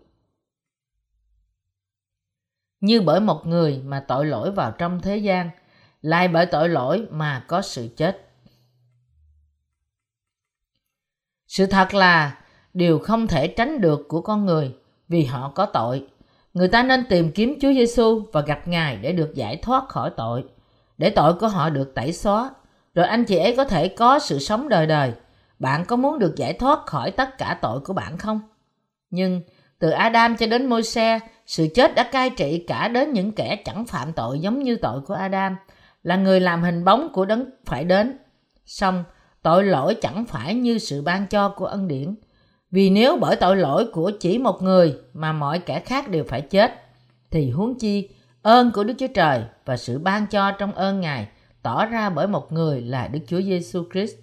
Như bởi một người mà tội lỗi vào trong thế gian, lại bởi tội lỗi mà có sự chết. Sự thật là điều không thể tránh được của con người vì họ có tội. Người ta nên tìm kiếm Chúa Giêsu và gặp Ngài để được giải thoát khỏi tội, để tội của họ được tẩy xóa, rồi anh chị ấy có thể có sự sống đời đời. Bạn có muốn được giải thoát khỏi tất cả tội của bạn không? Nhưng từ Adam cho đến Môi-se, sự chết đã cai trị cả đến những kẻ chẳng phạm tội giống như tội của Adam, là người làm hình bóng của đấng phải đến. Xong, tội lỗi chẳng phải như sự ban cho của ân điển. Vì nếu bởi tội lỗi của chỉ một người mà mọi kẻ khác đều phải chết, thì huống chi ơn của Đức Chúa Trời và sự ban cho trong ơn Ngài tỏ ra bởi một người là Đức Chúa Giêsu Christ,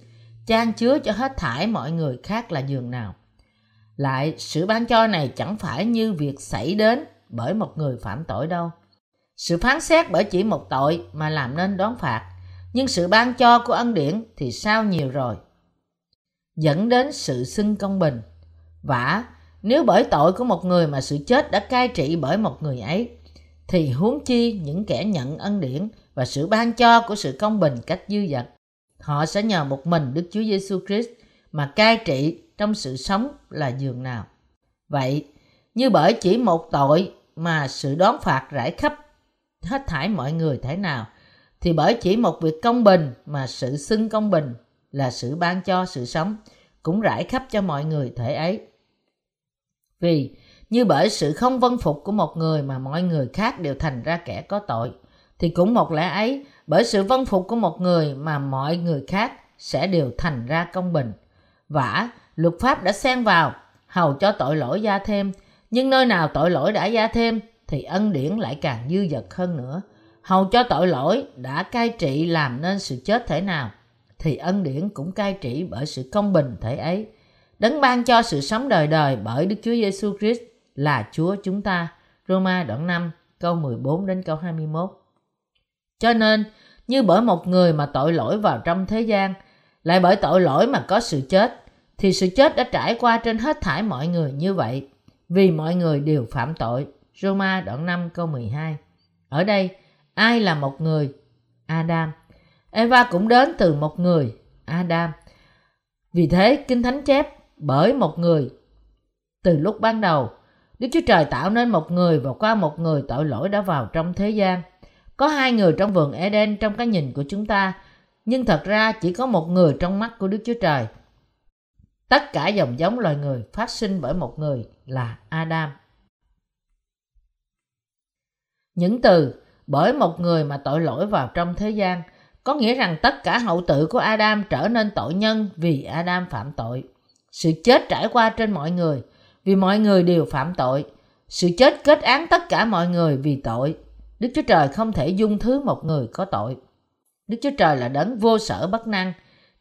chan chứa cho hết thải mọi người khác là giường nào. Lại, sự ban cho này chẳng phải như việc xảy đến bởi một người phạm tội đâu. Sự phán xét bởi chỉ một tội mà làm nên đón phạt, nhưng sự ban cho của ân điển thì sao nhiều rồi. Dẫn đến sự xưng công bình. Vả, nếu bởi tội của một người mà sự chết đã cai trị bởi một người ấy, thì huống chi những kẻ nhận ân điển và sự ban cho của sự công bình cách dư dật. Họ sẽ nhờ một mình Đức Chúa Giêsu Christ mà cai trị trong sự sống là giường nào. Vậy, như bởi chỉ một tội mà sự đón phạt rải khắp hết thải mọi người thế nào, thì bởi chỉ một việc công bình mà sự xưng công bình là sự ban cho sự sống cũng rải khắp cho mọi người thể ấy. Vì như bởi sự không vân phục của một người mà mọi người khác đều thành ra kẻ có tội, thì cũng một lẽ ấy, bởi sự vân phục của một người mà mọi người khác sẽ đều thành ra công bình. Vả, luật pháp đã xen vào, hầu cho tội lỗi gia thêm, nhưng nơi nào tội lỗi đã gia thêm thì ân điển lại càng dư dật hơn nữa. Hầu cho tội lỗi đã cai trị làm nên sự chết thể nào, thì ân điển cũng cai trị bởi sự công bình thể ấy. Đấng ban cho sự sống đời đời bởi Đức Chúa Giêsu Christ là Chúa chúng ta. Roma đoạn 5 câu 14 đến câu 21. Cho nên, như bởi một người mà tội lỗi vào trong thế gian, lại bởi tội lỗi mà có sự chết, thì sự chết đã trải qua trên hết thải mọi người như vậy, vì mọi người đều phạm tội. Roma đoạn 5 câu 12. Ở đây, ai là một người? Adam. Eva cũng đến từ một người, Adam. Vì thế, Kinh Thánh chép bởi một người. Từ lúc ban đầu, Đức Chúa Trời tạo nên một người và qua một người tội lỗi đã vào trong thế gian. Có hai người trong vườn Eden trong cái nhìn của chúng ta, nhưng thật ra chỉ có một người trong mắt của Đức Chúa Trời. Tất cả dòng giống loài người phát sinh bởi một người là Adam. Những từ bởi một người mà tội lỗi vào trong thế gian có nghĩa rằng tất cả hậu tự của Adam trở nên tội nhân vì Adam phạm tội. Sự chết trải qua trên mọi người vì mọi người đều phạm tội. Sự chết kết án tất cả mọi người vì tội. Đức Chúa Trời không thể dung thứ một người có tội. Đức Chúa Trời là đấng vô sở bất năng,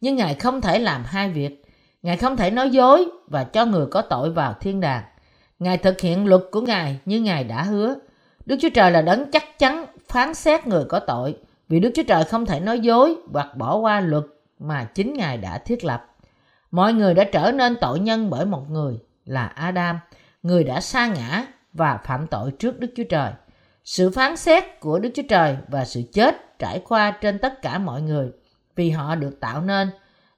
nhưng Ngài không thể làm hai việc. Ngài không thể nói dối và cho người có tội vào thiên đàng. Ngài thực hiện luật của Ngài như Ngài đã hứa. Đức Chúa Trời là đấng chắc chắn phán xét người có tội vì Đức Chúa Trời không thể nói dối hoặc bỏ qua luật mà chính Ngài đã thiết lập. Mọi người đã trở nên tội nhân bởi một người là Adam, người đã sa ngã và phạm tội trước Đức Chúa Trời. Sự phán xét của Đức Chúa Trời và sự chết trải qua trên tất cả mọi người vì họ được tạo nên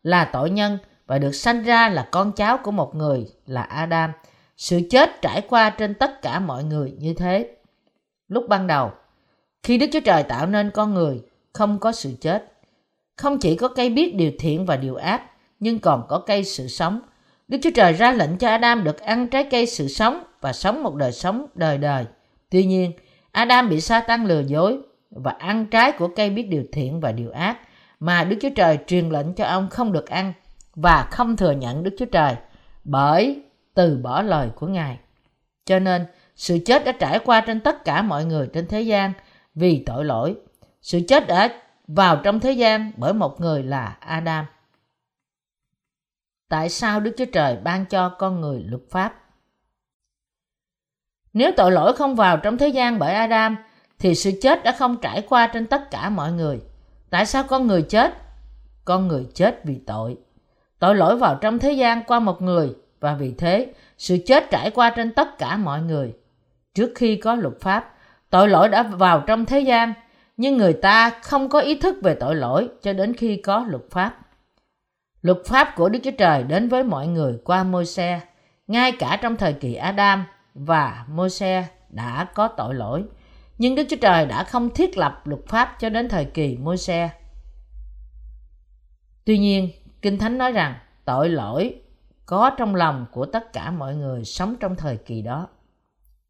là tội nhân và được sanh ra là con cháu của một người là Adam. Sự chết trải qua trên tất cả mọi người như thế. Lúc ban đầu, khi Đức Chúa Trời tạo nên con người, không có sự chết. Không chỉ có cây biết điều thiện và điều ác, nhưng còn có cây sự sống. Đức Chúa Trời ra lệnh cho Adam được ăn trái cây sự sống và sống một đời sống đời đời. Tuy nhiên, Adam bị sa tăng lừa dối và ăn trái của cây biết điều thiện và điều ác mà Đức Chúa Trời truyền lệnh cho ông không được ăn và không thừa nhận Đức Chúa Trời bởi từ bỏ lời của Ngài. Cho nên, sự chết đã trải qua trên tất cả mọi người trên thế gian vì tội lỗi. Sự chết đã vào trong thế gian bởi một người là Adam. Tại sao Đức Chúa Trời ban cho con người luật pháp? Nếu tội lỗi không vào trong thế gian bởi Adam, thì sự chết đã không trải qua trên tất cả mọi người. Tại sao con người chết? Con người chết vì tội. Tội lỗi vào trong thế gian qua một người và vì thế sự chết trải qua trên tất cả mọi người. Trước khi có luật pháp, tội lỗi đã vào trong thế gian, nhưng người ta không có ý thức về tội lỗi cho đến khi có luật pháp. Luật pháp của Đức Chúa Trời đến với mọi người qua Môi-se, ngay cả trong thời kỳ Adam và Môi-se đã có tội lỗi. Nhưng Đức Chúa Trời đã không thiết lập luật pháp cho đến thời kỳ Môi-se. Tuy nhiên, Kinh Thánh nói rằng tội lỗi có trong lòng của tất cả mọi người sống trong thời kỳ đó.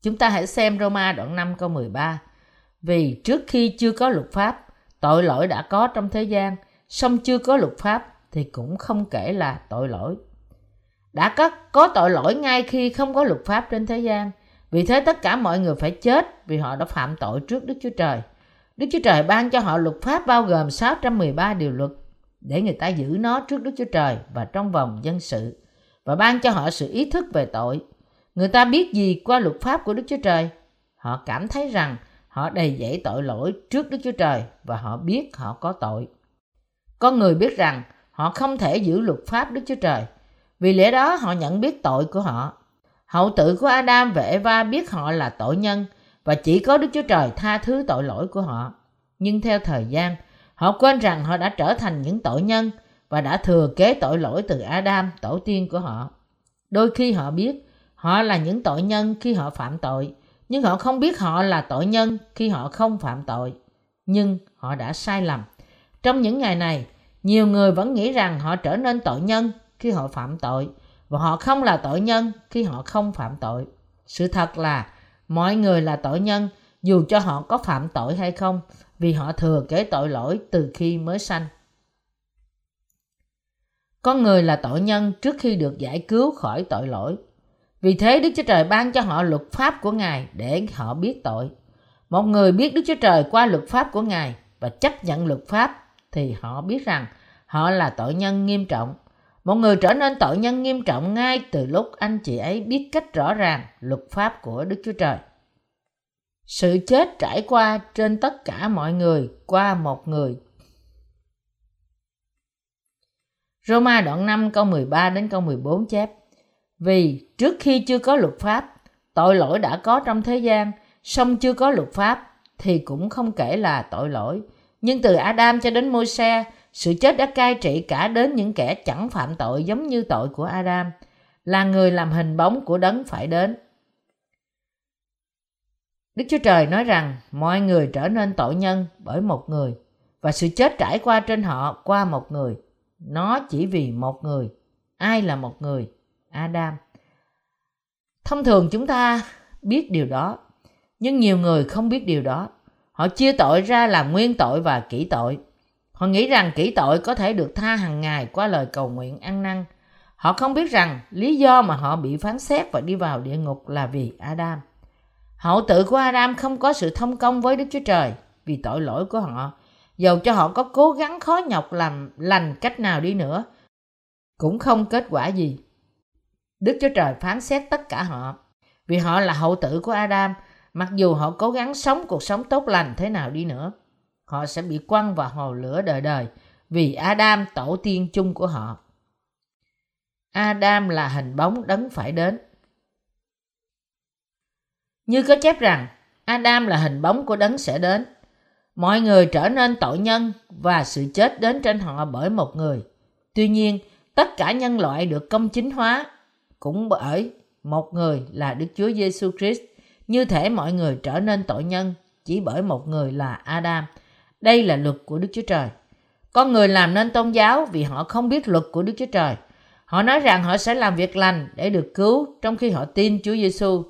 Chúng ta hãy xem Roma đoạn 5 câu 13. Vì trước khi chưa có luật pháp, tội lỗi đã có trong thế gian, song chưa có luật pháp thì cũng không kể là tội lỗi. Đã có, có tội lỗi ngay khi không có luật pháp trên thế gian. Vì thế tất cả mọi người phải chết vì họ đã phạm tội trước Đức Chúa Trời. Đức Chúa Trời ban cho họ luật pháp bao gồm 613 điều luật để người ta giữ nó trước Đức Chúa Trời và trong vòng dân sự và ban cho họ sự ý thức về tội. Người ta biết gì qua luật pháp của Đức Chúa Trời? Họ cảm thấy rằng họ đầy dẫy tội lỗi trước Đức Chúa Trời và họ biết họ có tội. Con người biết rằng họ không thể giữ luật pháp Đức Chúa Trời. Vì lẽ đó họ nhận biết tội của họ. Hậu tự của Adam và Eva biết họ là tội nhân và chỉ có Đức Chúa Trời tha thứ tội lỗi của họ. Nhưng theo thời gian, họ quên rằng họ đã trở thành những tội nhân và đã thừa kế tội lỗi từ Adam, tổ tiên của họ. Đôi khi họ biết họ là những tội nhân khi họ phạm tội, nhưng họ không biết họ là tội nhân khi họ không phạm tội. Nhưng họ đã sai lầm. Trong những ngày này, nhiều người vẫn nghĩ rằng họ trở nên tội nhân khi họ phạm tội, và họ không là tội nhân khi họ không phạm tội. Sự thật là, mọi người là tội nhân dù cho họ có phạm tội hay không, vì họ thừa kế tội lỗi từ khi mới sanh. Con người là tội nhân trước khi được giải cứu khỏi tội lỗi. Vì thế Đức Chúa Trời ban cho họ luật pháp của Ngài để họ biết tội. Một người biết Đức Chúa Trời qua luật pháp của Ngài và chấp nhận luật pháp thì họ biết rằng họ là tội nhân nghiêm trọng. Một người trở nên tội nhân nghiêm trọng ngay từ lúc anh chị ấy biết cách rõ ràng luật pháp của Đức Chúa Trời. Sự chết trải qua trên tất cả mọi người qua một người Roma đoạn 5 câu 13 đến câu 14 chép Vì trước khi chưa có luật pháp, tội lỗi đã có trong thế gian, song chưa có luật pháp thì cũng không kể là tội lỗi. Nhưng từ Adam cho đến Môi-se, sự chết đã cai trị cả đến những kẻ chẳng phạm tội giống như tội của Adam, là người làm hình bóng của đấng phải đến. Đức Chúa Trời nói rằng mọi người trở nên tội nhân bởi một người và sự chết trải qua trên họ qua một người. Nó chỉ vì một người. Ai là một người? Adam. Thông thường chúng ta biết điều đó nhưng nhiều người không biết điều đó họ chia tội ra làm nguyên tội và kỹ tội. Họ nghĩ rằng kỹ tội có thể được tha hàng ngày qua lời cầu nguyện ăn năn. Họ không biết rằng lý do mà họ bị phán xét và đi vào địa ngục là vì adam. Hậu tự của adam không có sự thông công với đức chúa trời vì tội lỗi của họ dầu cho họ có cố gắng khó nhọc làm lành cách nào đi nữa cũng không kết quả gì. Đức chúa trời phán xét tất cả họ Vì họ là hậu tử của Adam, mặc dù họ cố gắng sống cuộc sống tốt lành thế nào đi nữa, họ sẽ bị quăng vào hồ lửa đời đời vì Adam tổ tiên chung của họ. Adam là hình bóng đấng phải đến. Như có chép rằng, Adam là hình bóng của đấng sẽ đến. Mọi người trở nên tội nhân và sự chết đến trên họ bởi một người. Tuy nhiên, tất cả nhân loại được công chính hóa cũng bởi một người là Đức Chúa Giêsu Christ. Như thể mọi người trở nên tội nhân chỉ bởi một người là Adam. Đây là luật của Đức Chúa Trời. Con người làm nên tôn giáo vì họ không biết luật của Đức Chúa Trời. Họ nói rằng họ sẽ làm việc lành để được cứu trong khi họ tin Chúa Giêsu.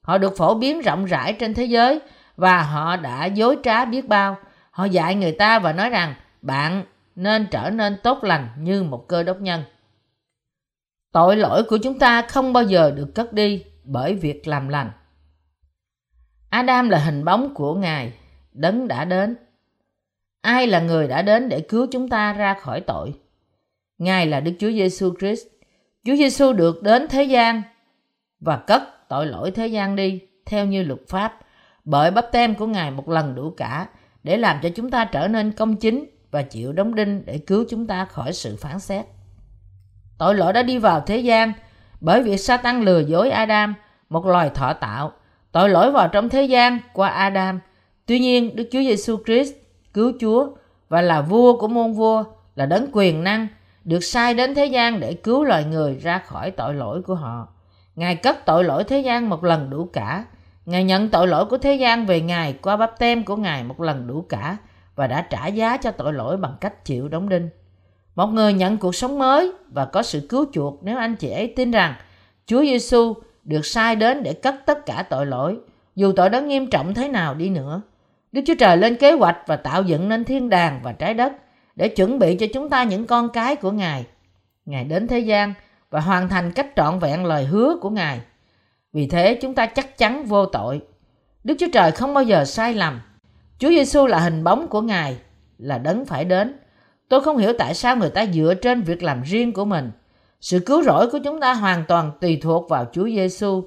Họ được phổ biến rộng rãi trên thế giới và họ đã dối trá biết bao. Họ dạy người ta và nói rằng, bạn nên trở nên tốt lành như một cơ đốc nhân. Tội lỗi của chúng ta không bao giờ được cất đi bởi việc làm lành. Adam là hình bóng của Ngài, đấng đã đến. Ai là người đã đến để cứu chúng ta ra khỏi tội? Ngài là Đức Chúa Giêsu Christ. Chúa Giêsu được đến thế gian và cất tội lỗi thế gian đi theo như luật pháp bởi bắp tem của Ngài một lần đủ cả để làm cho chúng ta trở nên công chính và chịu đóng đinh để cứu chúng ta khỏi sự phán xét. Tội lỗi đã đi vào thế gian bởi việc Satan lừa dối Adam, một loài thọ tạo. Tội lỗi vào trong thế gian qua Adam. Tuy nhiên, Đức Chúa Giêsu Christ, cứu Chúa và là vua của môn vua, là đấng quyền năng, được sai đến thế gian để cứu loài người ra khỏi tội lỗi của họ. Ngài cất tội lỗi thế gian một lần đủ cả. Ngài nhận tội lỗi của thế gian về Ngài qua bắp tem của Ngài một lần đủ cả và đã trả giá cho tội lỗi bằng cách chịu đóng đinh. Một người nhận cuộc sống mới và có sự cứu chuộc nếu anh chị ấy tin rằng Chúa Giêsu được sai đến để cất tất cả tội lỗi, dù tội đó nghiêm trọng thế nào đi nữa. Đức Chúa Trời lên kế hoạch và tạo dựng nên thiên đàng và trái đất để chuẩn bị cho chúng ta những con cái của Ngài. Ngài đến thế gian và hoàn thành cách trọn vẹn lời hứa của Ngài. Vì thế chúng ta chắc chắn vô tội. Đức Chúa Trời không bao giờ sai lầm. Chúa Giêsu là hình bóng của Ngài, là đấng phải đến. Tôi không hiểu tại sao người ta dựa trên việc làm riêng của mình. Sự cứu rỗi của chúng ta hoàn toàn tùy thuộc vào Chúa Giêsu.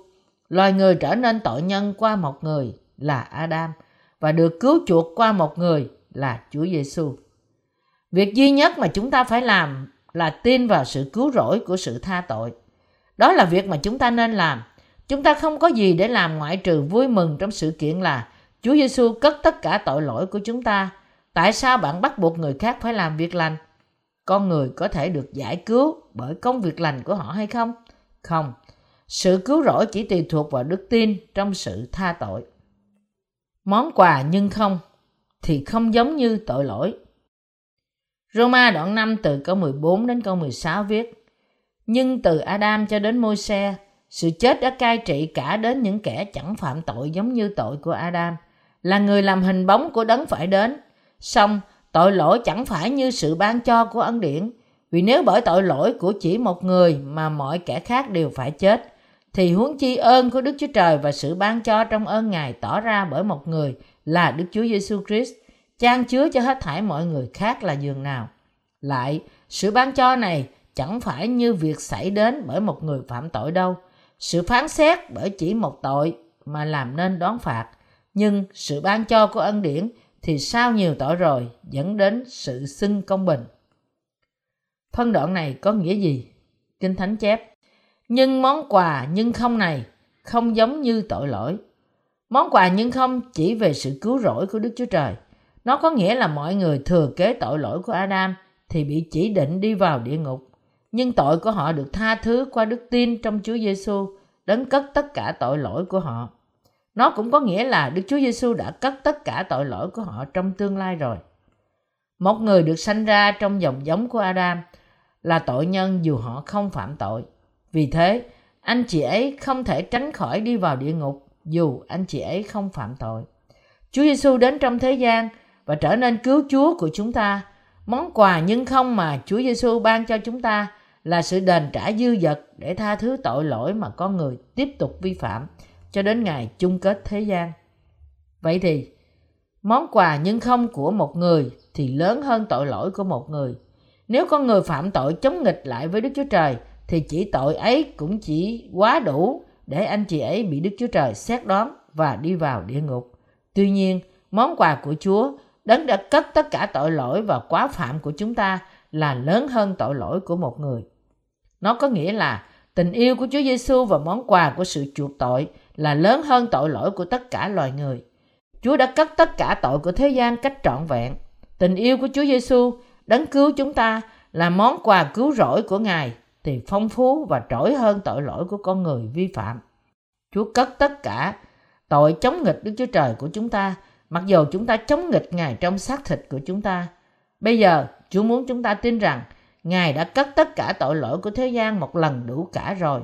Loài người trở nên tội nhân qua một người là Adam và được cứu chuộc qua một người là Chúa Giêsu. Việc duy nhất mà chúng ta phải làm là tin vào sự cứu rỗi của sự tha tội. Đó là việc mà chúng ta nên làm. Chúng ta không có gì để làm ngoại trừ vui mừng trong sự kiện là Chúa Giêsu cất tất cả tội lỗi của chúng ta. Tại sao bạn bắt buộc người khác phải làm việc lành? Con người có thể được giải cứu bởi công việc lành của họ hay không? Không. Sự cứu rỗi chỉ tùy thuộc vào đức tin trong sự tha tội. Món quà nhưng không thì không giống như tội lỗi. Roma đoạn 5 từ câu 14 đến câu 16 viết Nhưng từ Adam cho đến môi xe sự chết đã cai trị cả đến những kẻ chẳng phạm tội giống như tội của Adam, là người làm hình bóng của đấng phải đến. Xong, tội lỗi chẳng phải như sự ban cho của ân điển, vì nếu bởi tội lỗi của chỉ một người mà mọi kẻ khác đều phải chết, thì huống chi ơn của Đức Chúa Trời và sự ban cho trong ơn Ngài tỏ ra bởi một người là Đức Chúa Giêsu Christ, trang chứa cho hết thảy mọi người khác là giường nào. Lại, sự ban cho này chẳng phải như việc xảy đến bởi một người phạm tội đâu, sự phán xét bởi chỉ một tội mà làm nên đón phạt, nhưng sự ban cho của ân điển thì sau nhiều tội rồi dẫn đến sự xưng công bình. Phân đoạn này có nghĩa gì? Kinh Thánh chép, nhưng món quà nhưng không này không giống như tội lỗi. Món quà nhưng không chỉ về sự cứu rỗi của Đức Chúa Trời. Nó có nghĩa là mọi người thừa kế tội lỗi của Adam thì bị chỉ định đi vào địa ngục nhưng tội của họ được tha thứ qua đức tin trong Chúa Giêsu đấng cất tất cả tội lỗi của họ. Nó cũng có nghĩa là Đức Chúa Giêsu đã cất tất cả tội lỗi của họ trong tương lai rồi. Một người được sanh ra trong dòng giống của Adam là tội nhân dù họ không phạm tội. Vì thế, anh chị ấy không thể tránh khỏi đi vào địa ngục dù anh chị ấy không phạm tội. Chúa Giêsu đến trong thế gian và trở nên cứu Chúa của chúng ta. Món quà nhưng không mà Chúa Giêsu ban cho chúng ta là sự đền trả dư dật để tha thứ tội lỗi mà con người tiếp tục vi phạm cho đến ngày chung kết thế gian. Vậy thì, món quà nhưng không của một người thì lớn hơn tội lỗi của một người. Nếu con người phạm tội chống nghịch lại với Đức Chúa Trời thì chỉ tội ấy cũng chỉ quá đủ để anh chị ấy bị Đức Chúa Trời xét đoán và đi vào địa ngục. Tuy nhiên, món quà của Chúa, đấng đã cất tất cả tội lỗi và quá phạm của chúng ta là lớn hơn tội lỗi của một người. Nó có nghĩa là tình yêu của Chúa Giêsu và món quà của sự chuộc tội là lớn hơn tội lỗi của tất cả loài người. Chúa đã cất tất cả tội của thế gian cách trọn vẹn. Tình yêu của Chúa Giêsu đấng cứu chúng ta là món quà cứu rỗi của Ngài thì phong phú và trỗi hơn tội lỗi của con người vi phạm. Chúa cất tất cả tội chống nghịch Đức Chúa Trời của chúng ta, mặc dù chúng ta chống nghịch Ngài trong xác thịt của chúng ta. Bây giờ, Chúa muốn chúng ta tin rằng Ngài đã cất tất cả tội lỗi của thế gian một lần đủ cả rồi.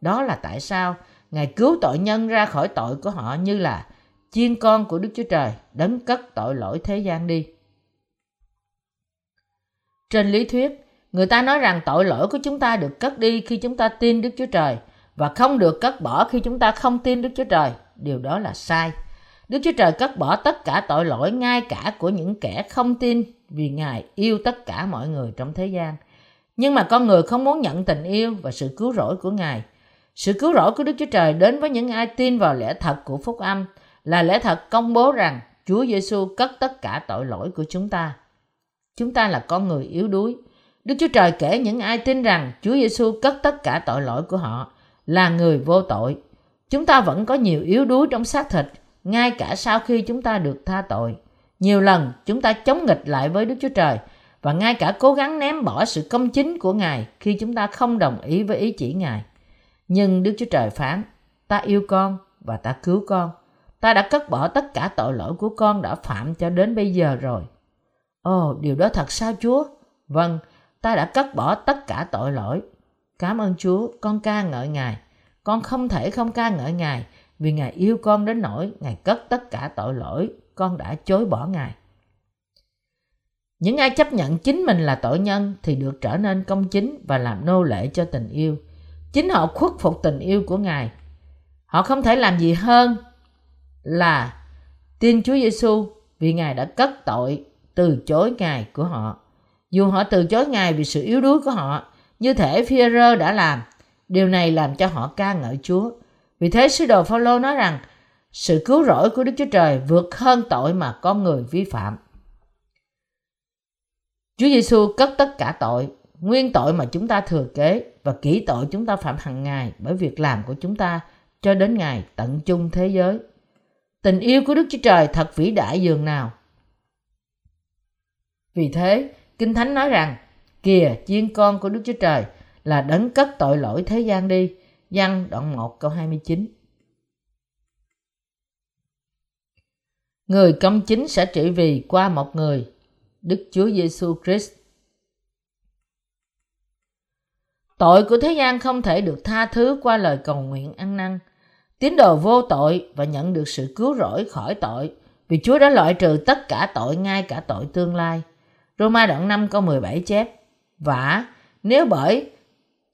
Đó là tại sao Ngài cứu tội nhân ra khỏi tội của họ như là chiên con của Đức Chúa Trời đấng cất tội lỗi thế gian đi. Trên lý thuyết, người ta nói rằng tội lỗi của chúng ta được cất đi khi chúng ta tin Đức Chúa Trời và không được cất bỏ khi chúng ta không tin Đức Chúa Trời. Điều đó là sai. Đức Chúa Trời cất bỏ tất cả tội lỗi ngay cả của những kẻ không tin vì Ngài yêu tất cả mọi người trong thế gian. Nhưng mà con người không muốn nhận tình yêu và sự cứu rỗi của Ngài. Sự cứu rỗi của Đức Chúa Trời đến với những ai tin vào lẽ thật của phúc âm là lẽ thật công bố rằng Chúa Giêsu cất tất cả tội lỗi của chúng ta. Chúng ta là con người yếu đuối. Đức Chúa Trời kể những ai tin rằng Chúa Giêsu cất tất cả tội lỗi của họ là người vô tội. Chúng ta vẫn có nhiều yếu đuối trong xác thịt, ngay cả sau khi chúng ta được tha tội. Nhiều lần chúng ta chống nghịch lại với Đức Chúa Trời và ngay cả cố gắng ném bỏ sự công chính của Ngài khi chúng ta không đồng ý với ý chỉ Ngài. Nhưng Đức Chúa Trời phán, ta yêu con và ta cứu con. Ta đã cất bỏ tất cả tội lỗi của con đã phạm cho đến bây giờ rồi. Ồ, điều đó thật sao Chúa? Vâng, ta đã cất bỏ tất cả tội lỗi. Cảm ơn Chúa, con ca ngợi Ngài. Con không thể không ca ngợi Ngài vì Ngài yêu con đến nỗi Ngài cất tất cả tội lỗi, con đã chối bỏ Ngài. Những ai chấp nhận chính mình là tội nhân thì được trở nên công chính và làm nô lệ cho tình yêu. Chính họ khuất phục tình yêu của Ngài. Họ không thể làm gì hơn là tin Chúa Giêsu vì Ngài đã cất tội từ chối Ngài của họ. Dù họ từ chối Ngài vì sự yếu đuối của họ, như thể Phi-rơ đã làm, điều này làm cho họ ca ngợi Chúa. Vì thế sứ đồ Phaolô nói rằng sự cứu rỗi của Đức Chúa Trời vượt hơn tội mà con người vi phạm. Chúa Giêsu cất tất cả tội, nguyên tội mà chúng ta thừa kế và kỹ tội chúng ta phạm hàng ngày bởi việc làm của chúng ta cho đến ngày tận chung thế giới. Tình yêu của Đức Chúa Trời thật vĩ đại dường nào. Vì thế, Kinh Thánh nói rằng, kìa chiên con của Đức Chúa Trời là đấng cất tội lỗi thế gian đi. Văn đoạn 1 câu 29 Người công chính sẽ trị vì qua một người, Đức Chúa Giêsu Christ. Tội của thế gian không thể được tha thứ qua lời cầu nguyện ăn năn. Tín đồ vô tội và nhận được sự cứu rỗi khỏi tội vì Chúa đã loại trừ tất cả tội ngay cả tội tương lai. Roma đoạn 5 câu 17 chép Vả, nếu bởi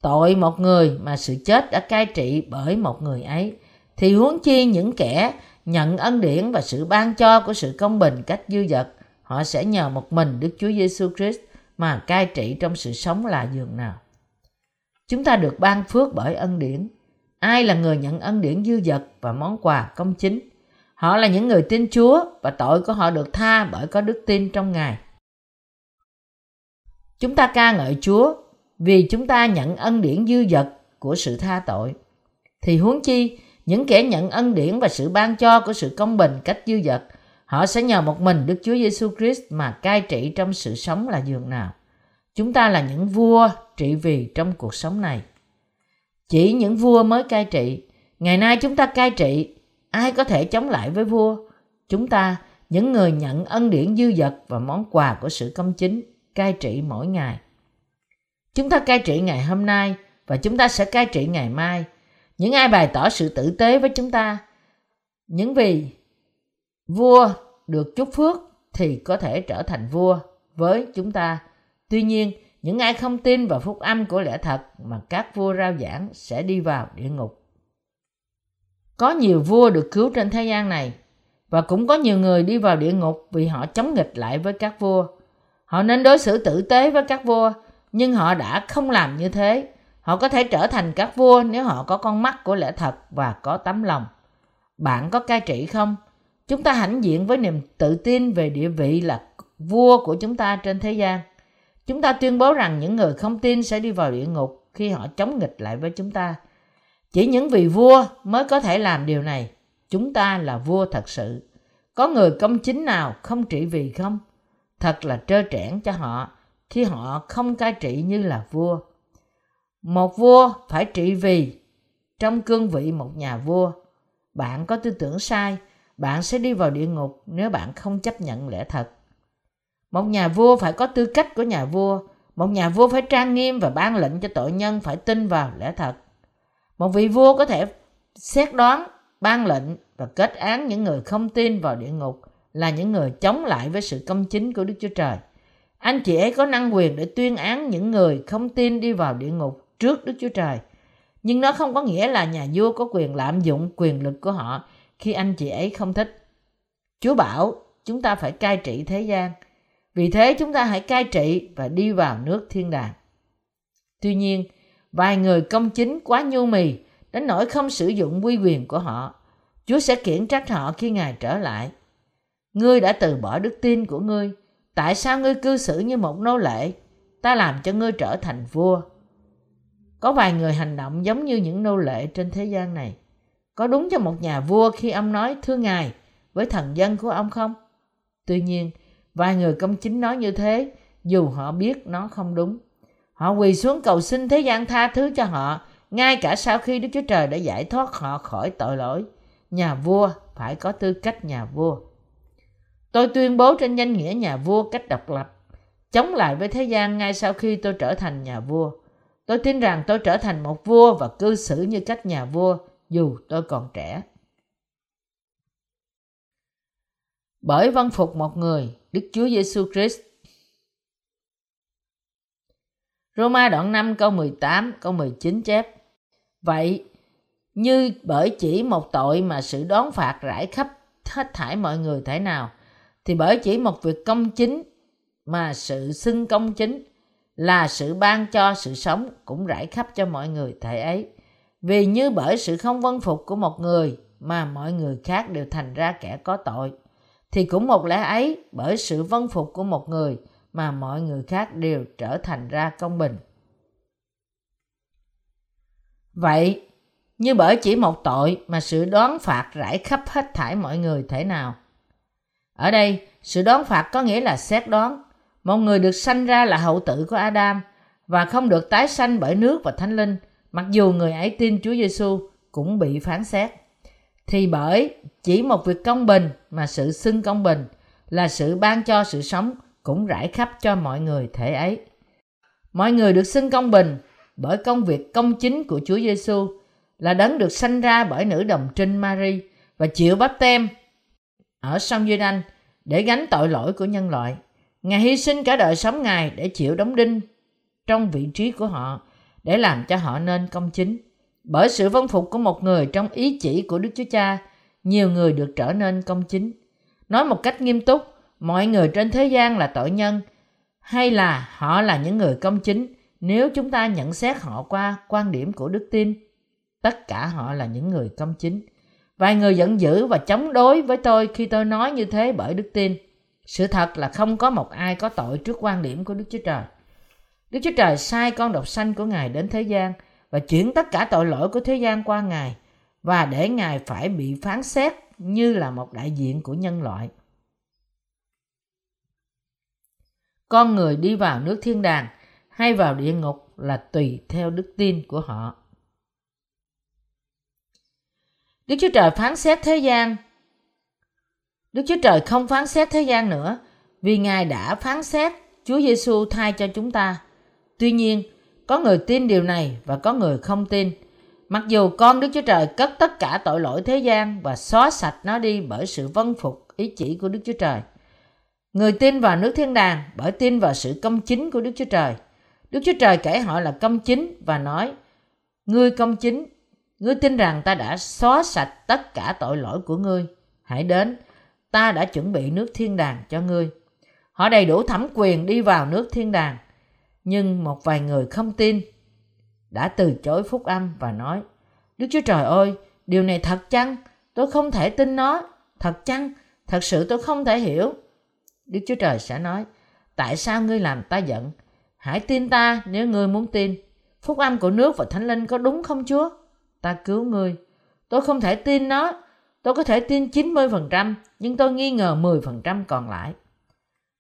tội một người mà sự chết đã cai trị bởi một người ấy, thì huống chi những kẻ nhận ân điển và sự ban cho của sự công bình cách dư dật, họ sẽ nhờ một mình Đức Chúa Giêsu Christ mà cai trị trong sự sống là dường nào. Chúng ta được ban phước bởi ân điển. Ai là người nhận ân điển dư dật và món quà công chính? Họ là những người tin Chúa và tội của họ được tha bởi có đức tin trong Ngài. Chúng ta ca ngợi Chúa vì chúng ta nhận ân điển dư dật của sự tha tội. Thì huống chi, những kẻ nhận ân điển và sự ban cho của sự công bình cách dư dật, họ sẽ nhờ một mình Đức Chúa Giêsu Christ mà cai trị trong sự sống là dường nào. Chúng ta là những vua trị vì trong cuộc sống này. Chỉ những vua mới cai trị. Ngày nay chúng ta cai trị, ai có thể chống lại với vua? Chúng ta, những người nhận ân điển dư dật và món quà của sự công chính, cai trị mỗi ngày. Chúng ta cai trị ngày hôm nay và chúng ta sẽ cai trị ngày mai. Những ai bày tỏ sự tử tế với chúng ta, những vì vua được chúc phước thì có thể trở thành vua với chúng ta. Tuy nhiên, những ai không tin vào phúc âm của lẽ thật mà các vua rao giảng sẽ đi vào địa ngục. Có nhiều vua được cứu trên thế gian này và cũng có nhiều người đi vào địa ngục vì họ chống nghịch lại với các vua. Họ nên đối xử tử tế với các vua, nhưng họ đã không làm như thế. Họ có thể trở thành các vua nếu họ có con mắt của lẽ thật và có tấm lòng. Bạn có cai trị không? Chúng ta hãnh diện với niềm tự tin về địa vị là vua của chúng ta trên thế gian. Chúng ta tuyên bố rằng những người không tin sẽ đi vào địa ngục khi họ chống nghịch lại với chúng ta. Chỉ những vị vua mới có thể làm điều này. Chúng ta là vua thật sự. Có người công chính nào không trị vì không? Thật là trơ trẽn cho họ khi họ không cai trị như là vua. Một vua phải trị vì trong cương vị một nhà vua. Bạn có tư tưởng sai, bạn sẽ đi vào địa ngục nếu bạn không chấp nhận lẽ thật. Một nhà vua phải có tư cách của nhà vua. Một nhà vua phải trang nghiêm và ban lệnh cho tội nhân phải tin vào lẽ thật. Một vị vua có thể xét đoán, ban lệnh và kết án những người không tin vào địa ngục là những người chống lại với sự công chính của Đức Chúa Trời. Anh chị ấy có năng quyền để tuyên án những người không tin đi vào địa ngục trước Đức Chúa Trời. Nhưng nó không có nghĩa là nhà vua có quyền lạm dụng quyền lực của họ khi anh chị ấy không thích. Chúa bảo chúng ta phải cai trị thế gian. Vì thế chúng ta hãy cai trị và đi vào nước thiên đàng. Tuy nhiên, vài người công chính quá nhu mì đến nỗi không sử dụng quy quyền của họ. Chúa sẽ khiển trách họ khi Ngài trở lại. Ngươi đã từ bỏ đức tin của ngươi. Tại sao ngươi cư xử như một nô lệ? Ta làm cho ngươi trở thành vua. Có vài người hành động giống như những nô lệ trên thế gian này. Có đúng cho một nhà vua khi ông nói thưa ngài với thần dân của ông không? Tuy nhiên, vài người công chính nói như thế dù họ biết nó không đúng. Họ quỳ xuống cầu xin thế gian tha thứ cho họ ngay cả sau khi Đức Chúa Trời đã giải thoát họ khỏi tội lỗi. Nhà vua phải có tư cách nhà vua. Tôi tuyên bố trên danh nghĩa nhà vua cách độc lập, chống lại với thế gian ngay sau khi tôi trở thành nhà vua. Tôi tin rằng tôi trở thành một vua và cư xử như cách nhà vua dù tôi còn trẻ. Bởi văn phục một người, Đức Chúa Giêsu Christ. Roma đoạn 5 câu 18 câu 19 chép Vậy, như bởi chỉ một tội mà sự đón phạt rải khắp hết thải mọi người thể nào, thì bởi chỉ một việc công chính mà sự xưng công chính là sự ban cho sự sống cũng rải khắp cho mọi người thể ấy. Vì như bởi sự không vân phục của một người mà mọi người khác đều thành ra kẻ có tội, thì cũng một lẽ ấy bởi sự vân phục của một người mà mọi người khác đều trở thành ra công bình. Vậy, như bởi chỉ một tội mà sự đoán phạt rải khắp hết thải mọi người thể nào. Ở đây, sự đoán phạt có nghĩa là xét đoán. Một người được sanh ra là hậu tử của Adam và không được tái sanh bởi nước và thánh linh, mặc dù người ấy tin Chúa Giêsu cũng bị phán xét. Thì bởi chỉ một việc công bình mà sự xưng công bình là sự ban cho sự sống cũng rải khắp cho mọi người thể ấy. Mọi người được xưng công bình bởi công việc công chính của Chúa Giêsu là đấng được sanh ra bởi nữ đồng trinh Mary và chịu bắp tem ở sông Duyên Anh để gánh tội lỗi của nhân loại. Ngài hy sinh cả đời sống Ngài để chịu đóng đinh trong vị trí của họ để làm cho họ nên công chính. Bởi sự vâng phục của một người trong ý chỉ của Đức Chúa Cha, nhiều người được trở nên công chính. Nói một cách nghiêm túc, mọi người trên thế gian là tội nhân hay là họ là những người công chính nếu chúng ta nhận xét họ qua quan điểm của đức tin. Tất cả họ là những người công chính. Vài người giận dữ và chống đối với tôi khi tôi nói như thế bởi đức tin. Sự thật là không có một ai có tội trước quan điểm của đức chúa trời. Đức chúa trời sai con độc sanh của ngài đến thế gian và chuyển tất cả tội lỗi của thế gian qua ngài và để ngài phải bị phán xét như là một đại diện của nhân loại con người đi vào nước thiên đàng hay vào địa ngục là tùy theo đức tin của họ. Đức Chúa Trời phán xét thế gian. Đức Chúa Trời không phán xét thế gian nữa vì Ngài đã phán xét Chúa Giêsu thay cho chúng ta. Tuy nhiên, có người tin điều này và có người không tin. Mặc dù con Đức Chúa Trời cất tất cả tội lỗi thế gian và xóa sạch nó đi bởi sự vâng phục ý chỉ của Đức Chúa Trời. Người tin vào nước thiên đàng bởi tin vào sự công chính của Đức Chúa Trời. Đức Chúa Trời kể họ là công chính và nói, Ngươi công chính, ngươi tin rằng ta đã xóa sạch tất cả tội lỗi của ngươi. Hãy đến, ta đã chuẩn bị nước thiên đàng cho ngươi. Họ đầy đủ thẩm quyền đi vào nước thiên đàng. Nhưng một vài người không tin. đã từ chối phúc âm và nói, Đức Chúa Trời ơi, điều này thật chăng? Tôi không thể tin nó. Thật chăng? Thật sự tôi không thể hiểu. Đức Chúa Trời sẽ nói, tại sao ngươi làm ta giận? Hãy tin ta nếu ngươi muốn tin. Phúc âm của nước và thánh linh có đúng không Chúa? Ta cứu ngươi. Tôi không thể tin nó. Tôi có thể tin 90%, nhưng tôi nghi ngờ 10% còn lại.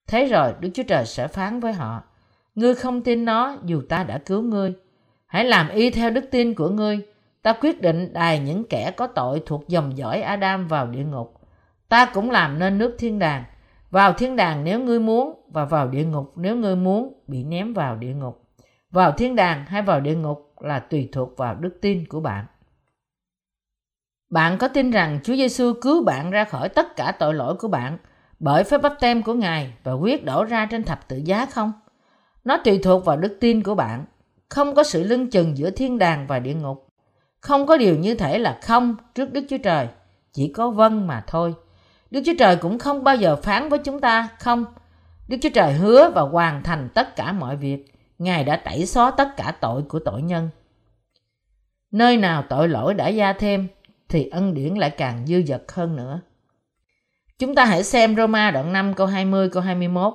Thế rồi Đức Chúa Trời sẽ phán với họ, Ngươi không tin nó, dù ta đã cứu ngươi. Hãy làm y theo đức tin của ngươi. Ta quyết định đài những kẻ có tội thuộc dòng dõi Adam vào địa ngục. Ta cũng làm nên nước thiên đàng. Vào thiên đàng nếu ngươi muốn, và vào địa ngục nếu ngươi muốn, bị ném vào địa ngục. Vào thiên đàng hay vào địa ngục là tùy thuộc vào đức tin của bạn. Bạn có tin rằng Chúa Giêsu cứu bạn ra khỏi tất cả tội lỗi của bạn bởi phép bắp tem của Ngài và quyết đổ ra trên thập tự giá không? Nó tùy thuộc vào đức tin của bạn. Không có sự lưng chừng giữa thiên đàng và địa ngục. Không có điều như thể là không trước Đức Chúa Trời. Chỉ có vâng mà thôi. Đức Chúa Trời cũng không bao giờ phán với chúng ta không. Đức Chúa Trời hứa và hoàn thành tất cả mọi việc. Ngài đã tẩy xóa tất cả tội của tội nhân. Nơi nào tội lỗi đã gia thêm thì ân điển lại càng dư dật hơn nữa. Chúng ta hãy xem Roma đoạn 5 câu 20 câu 21.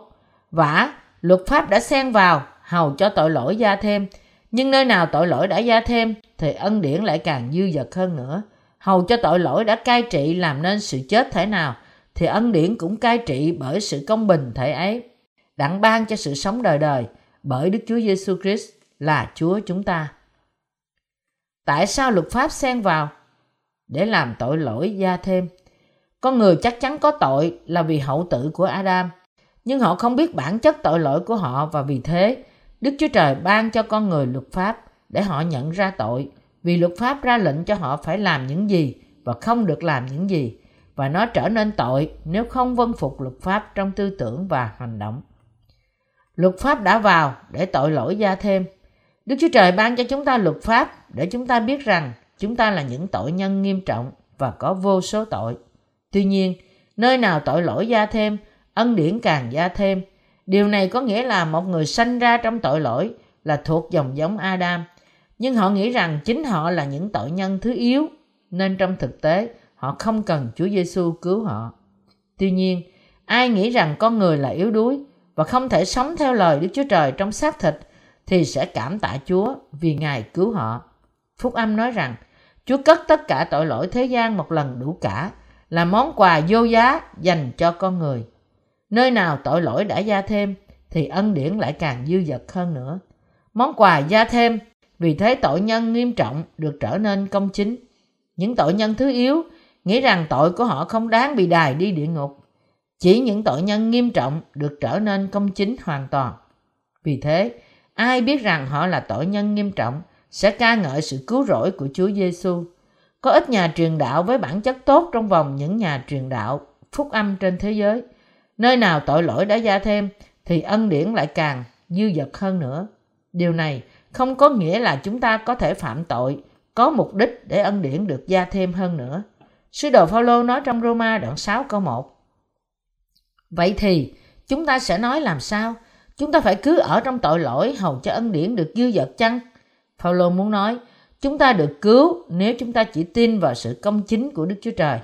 Vả, luật pháp đã xen vào hầu cho tội lỗi gia thêm, nhưng nơi nào tội lỗi đã gia thêm thì ân điển lại càng dư dật hơn nữa. Hầu cho tội lỗi đã cai trị làm nên sự chết thể nào thì ân điển cũng cai trị bởi sự công bình thể ấy, đặng ban cho sự sống đời đời bởi Đức Chúa Giêsu Christ là Chúa chúng ta. Tại sao luật pháp xen vào? Để làm tội lỗi gia thêm. Con người chắc chắn có tội là vì hậu tử của Adam, nhưng họ không biết bản chất tội lỗi của họ và vì thế Đức Chúa Trời ban cho con người luật pháp để họ nhận ra tội vì luật pháp ra lệnh cho họ phải làm những gì và không được làm những gì và nó trở nên tội nếu không vâng phục luật pháp trong tư tưởng và hành động. Luật pháp đã vào để tội lỗi gia thêm. Đức Chúa Trời ban cho chúng ta luật pháp để chúng ta biết rằng chúng ta là những tội nhân nghiêm trọng và có vô số tội. Tuy nhiên, nơi nào tội lỗi gia thêm, ân điển càng gia thêm. Điều này có nghĩa là một người sanh ra trong tội lỗi là thuộc dòng giống Adam, nhưng họ nghĩ rằng chính họ là những tội nhân thứ yếu, nên trong thực tế họ không cần Chúa Giêsu cứu họ. Tuy nhiên, ai nghĩ rằng con người là yếu đuối và không thể sống theo lời Đức Chúa Trời trong xác thịt thì sẽ cảm tạ Chúa vì Ngài cứu họ. Phúc âm nói rằng Chúa cất tất cả tội lỗi thế gian một lần đủ cả là món quà vô giá dành cho con người. Nơi nào tội lỗi đã gia thêm thì ân điển lại càng dư dật hơn nữa. Món quà gia thêm vì thế tội nhân nghiêm trọng được trở nên công chính. Những tội nhân thứ yếu nghĩ rằng tội của họ không đáng bị đài đi địa ngục. Chỉ những tội nhân nghiêm trọng được trở nên công chính hoàn toàn. Vì thế, ai biết rằng họ là tội nhân nghiêm trọng sẽ ca ngợi sự cứu rỗi của Chúa Giêsu. Có ít nhà truyền đạo với bản chất tốt trong vòng những nhà truyền đạo phúc âm trên thế giới. Nơi nào tội lỗi đã gia thêm thì ân điển lại càng dư dật hơn nữa. Điều này không có nghĩa là chúng ta có thể phạm tội có mục đích để ân điển được gia thêm hơn nữa. Sứ đồ Phaolô nói trong Roma đoạn 6 câu 1. Vậy thì chúng ta sẽ nói làm sao? Chúng ta phải cứ ở trong tội lỗi hầu cho ân điển được dư dật chăng? Phaolô muốn nói, chúng ta được cứu nếu chúng ta chỉ tin vào sự công chính của Đức Chúa Trời.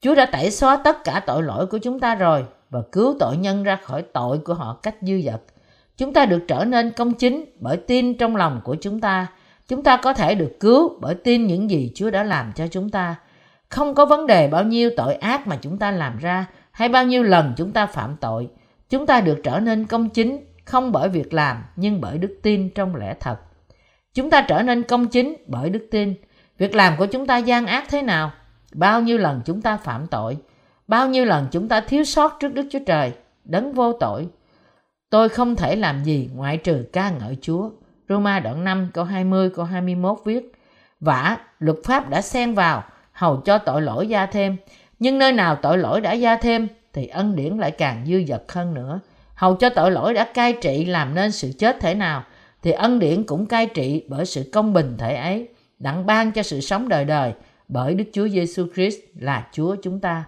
Chúa đã tẩy xóa tất cả tội lỗi của chúng ta rồi và cứu tội nhân ra khỏi tội của họ cách dư dật. Chúng ta được trở nên công chính bởi tin trong lòng của chúng ta. Chúng ta có thể được cứu bởi tin những gì Chúa đã làm cho chúng ta. Không có vấn đề bao nhiêu tội ác mà chúng ta làm ra, hay bao nhiêu lần chúng ta phạm tội. Chúng ta được trở nên công chính không bởi việc làm, nhưng bởi đức tin trong lẽ thật. Chúng ta trở nên công chính bởi đức tin. Việc làm của chúng ta gian ác thế nào? Bao nhiêu lần chúng ta phạm tội? Bao nhiêu lần chúng ta thiếu sót trước Đức Chúa Trời, đấng vô tội? Tôi không thể làm gì ngoại trừ ca ngợi Chúa. Roma đoạn 5 câu 20 câu 21 viết Vả, luật pháp đã xen vào, hầu cho tội lỗi gia thêm. Nhưng nơi nào tội lỗi đã gia thêm, thì ân điển lại càng dư dật hơn nữa. Hầu cho tội lỗi đã cai trị làm nên sự chết thể nào, thì ân điển cũng cai trị bởi sự công bình thể ấy, đặng ban cho sự sống đời đời, bởi Đức Chúa Giêsu Christ là Chúa chúng ta.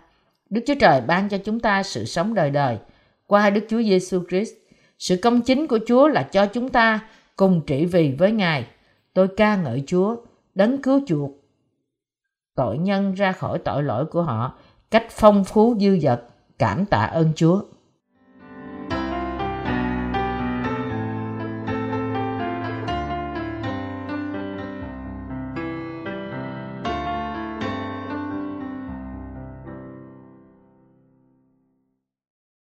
Đức Chúa Trời ban cho chúng ta sự sống đời đời qua Đức Chúa Giêsu Christ. Sự công chính của Chúa là cho chúng ta cùng trị vì với Ngài. Tôi ca ngợi Chúa, đấng cứu chuộc. Tội nhân ra khỏi tội lỗi của họ, cách phong phú dư dật, cảm tạ ơn Chúa.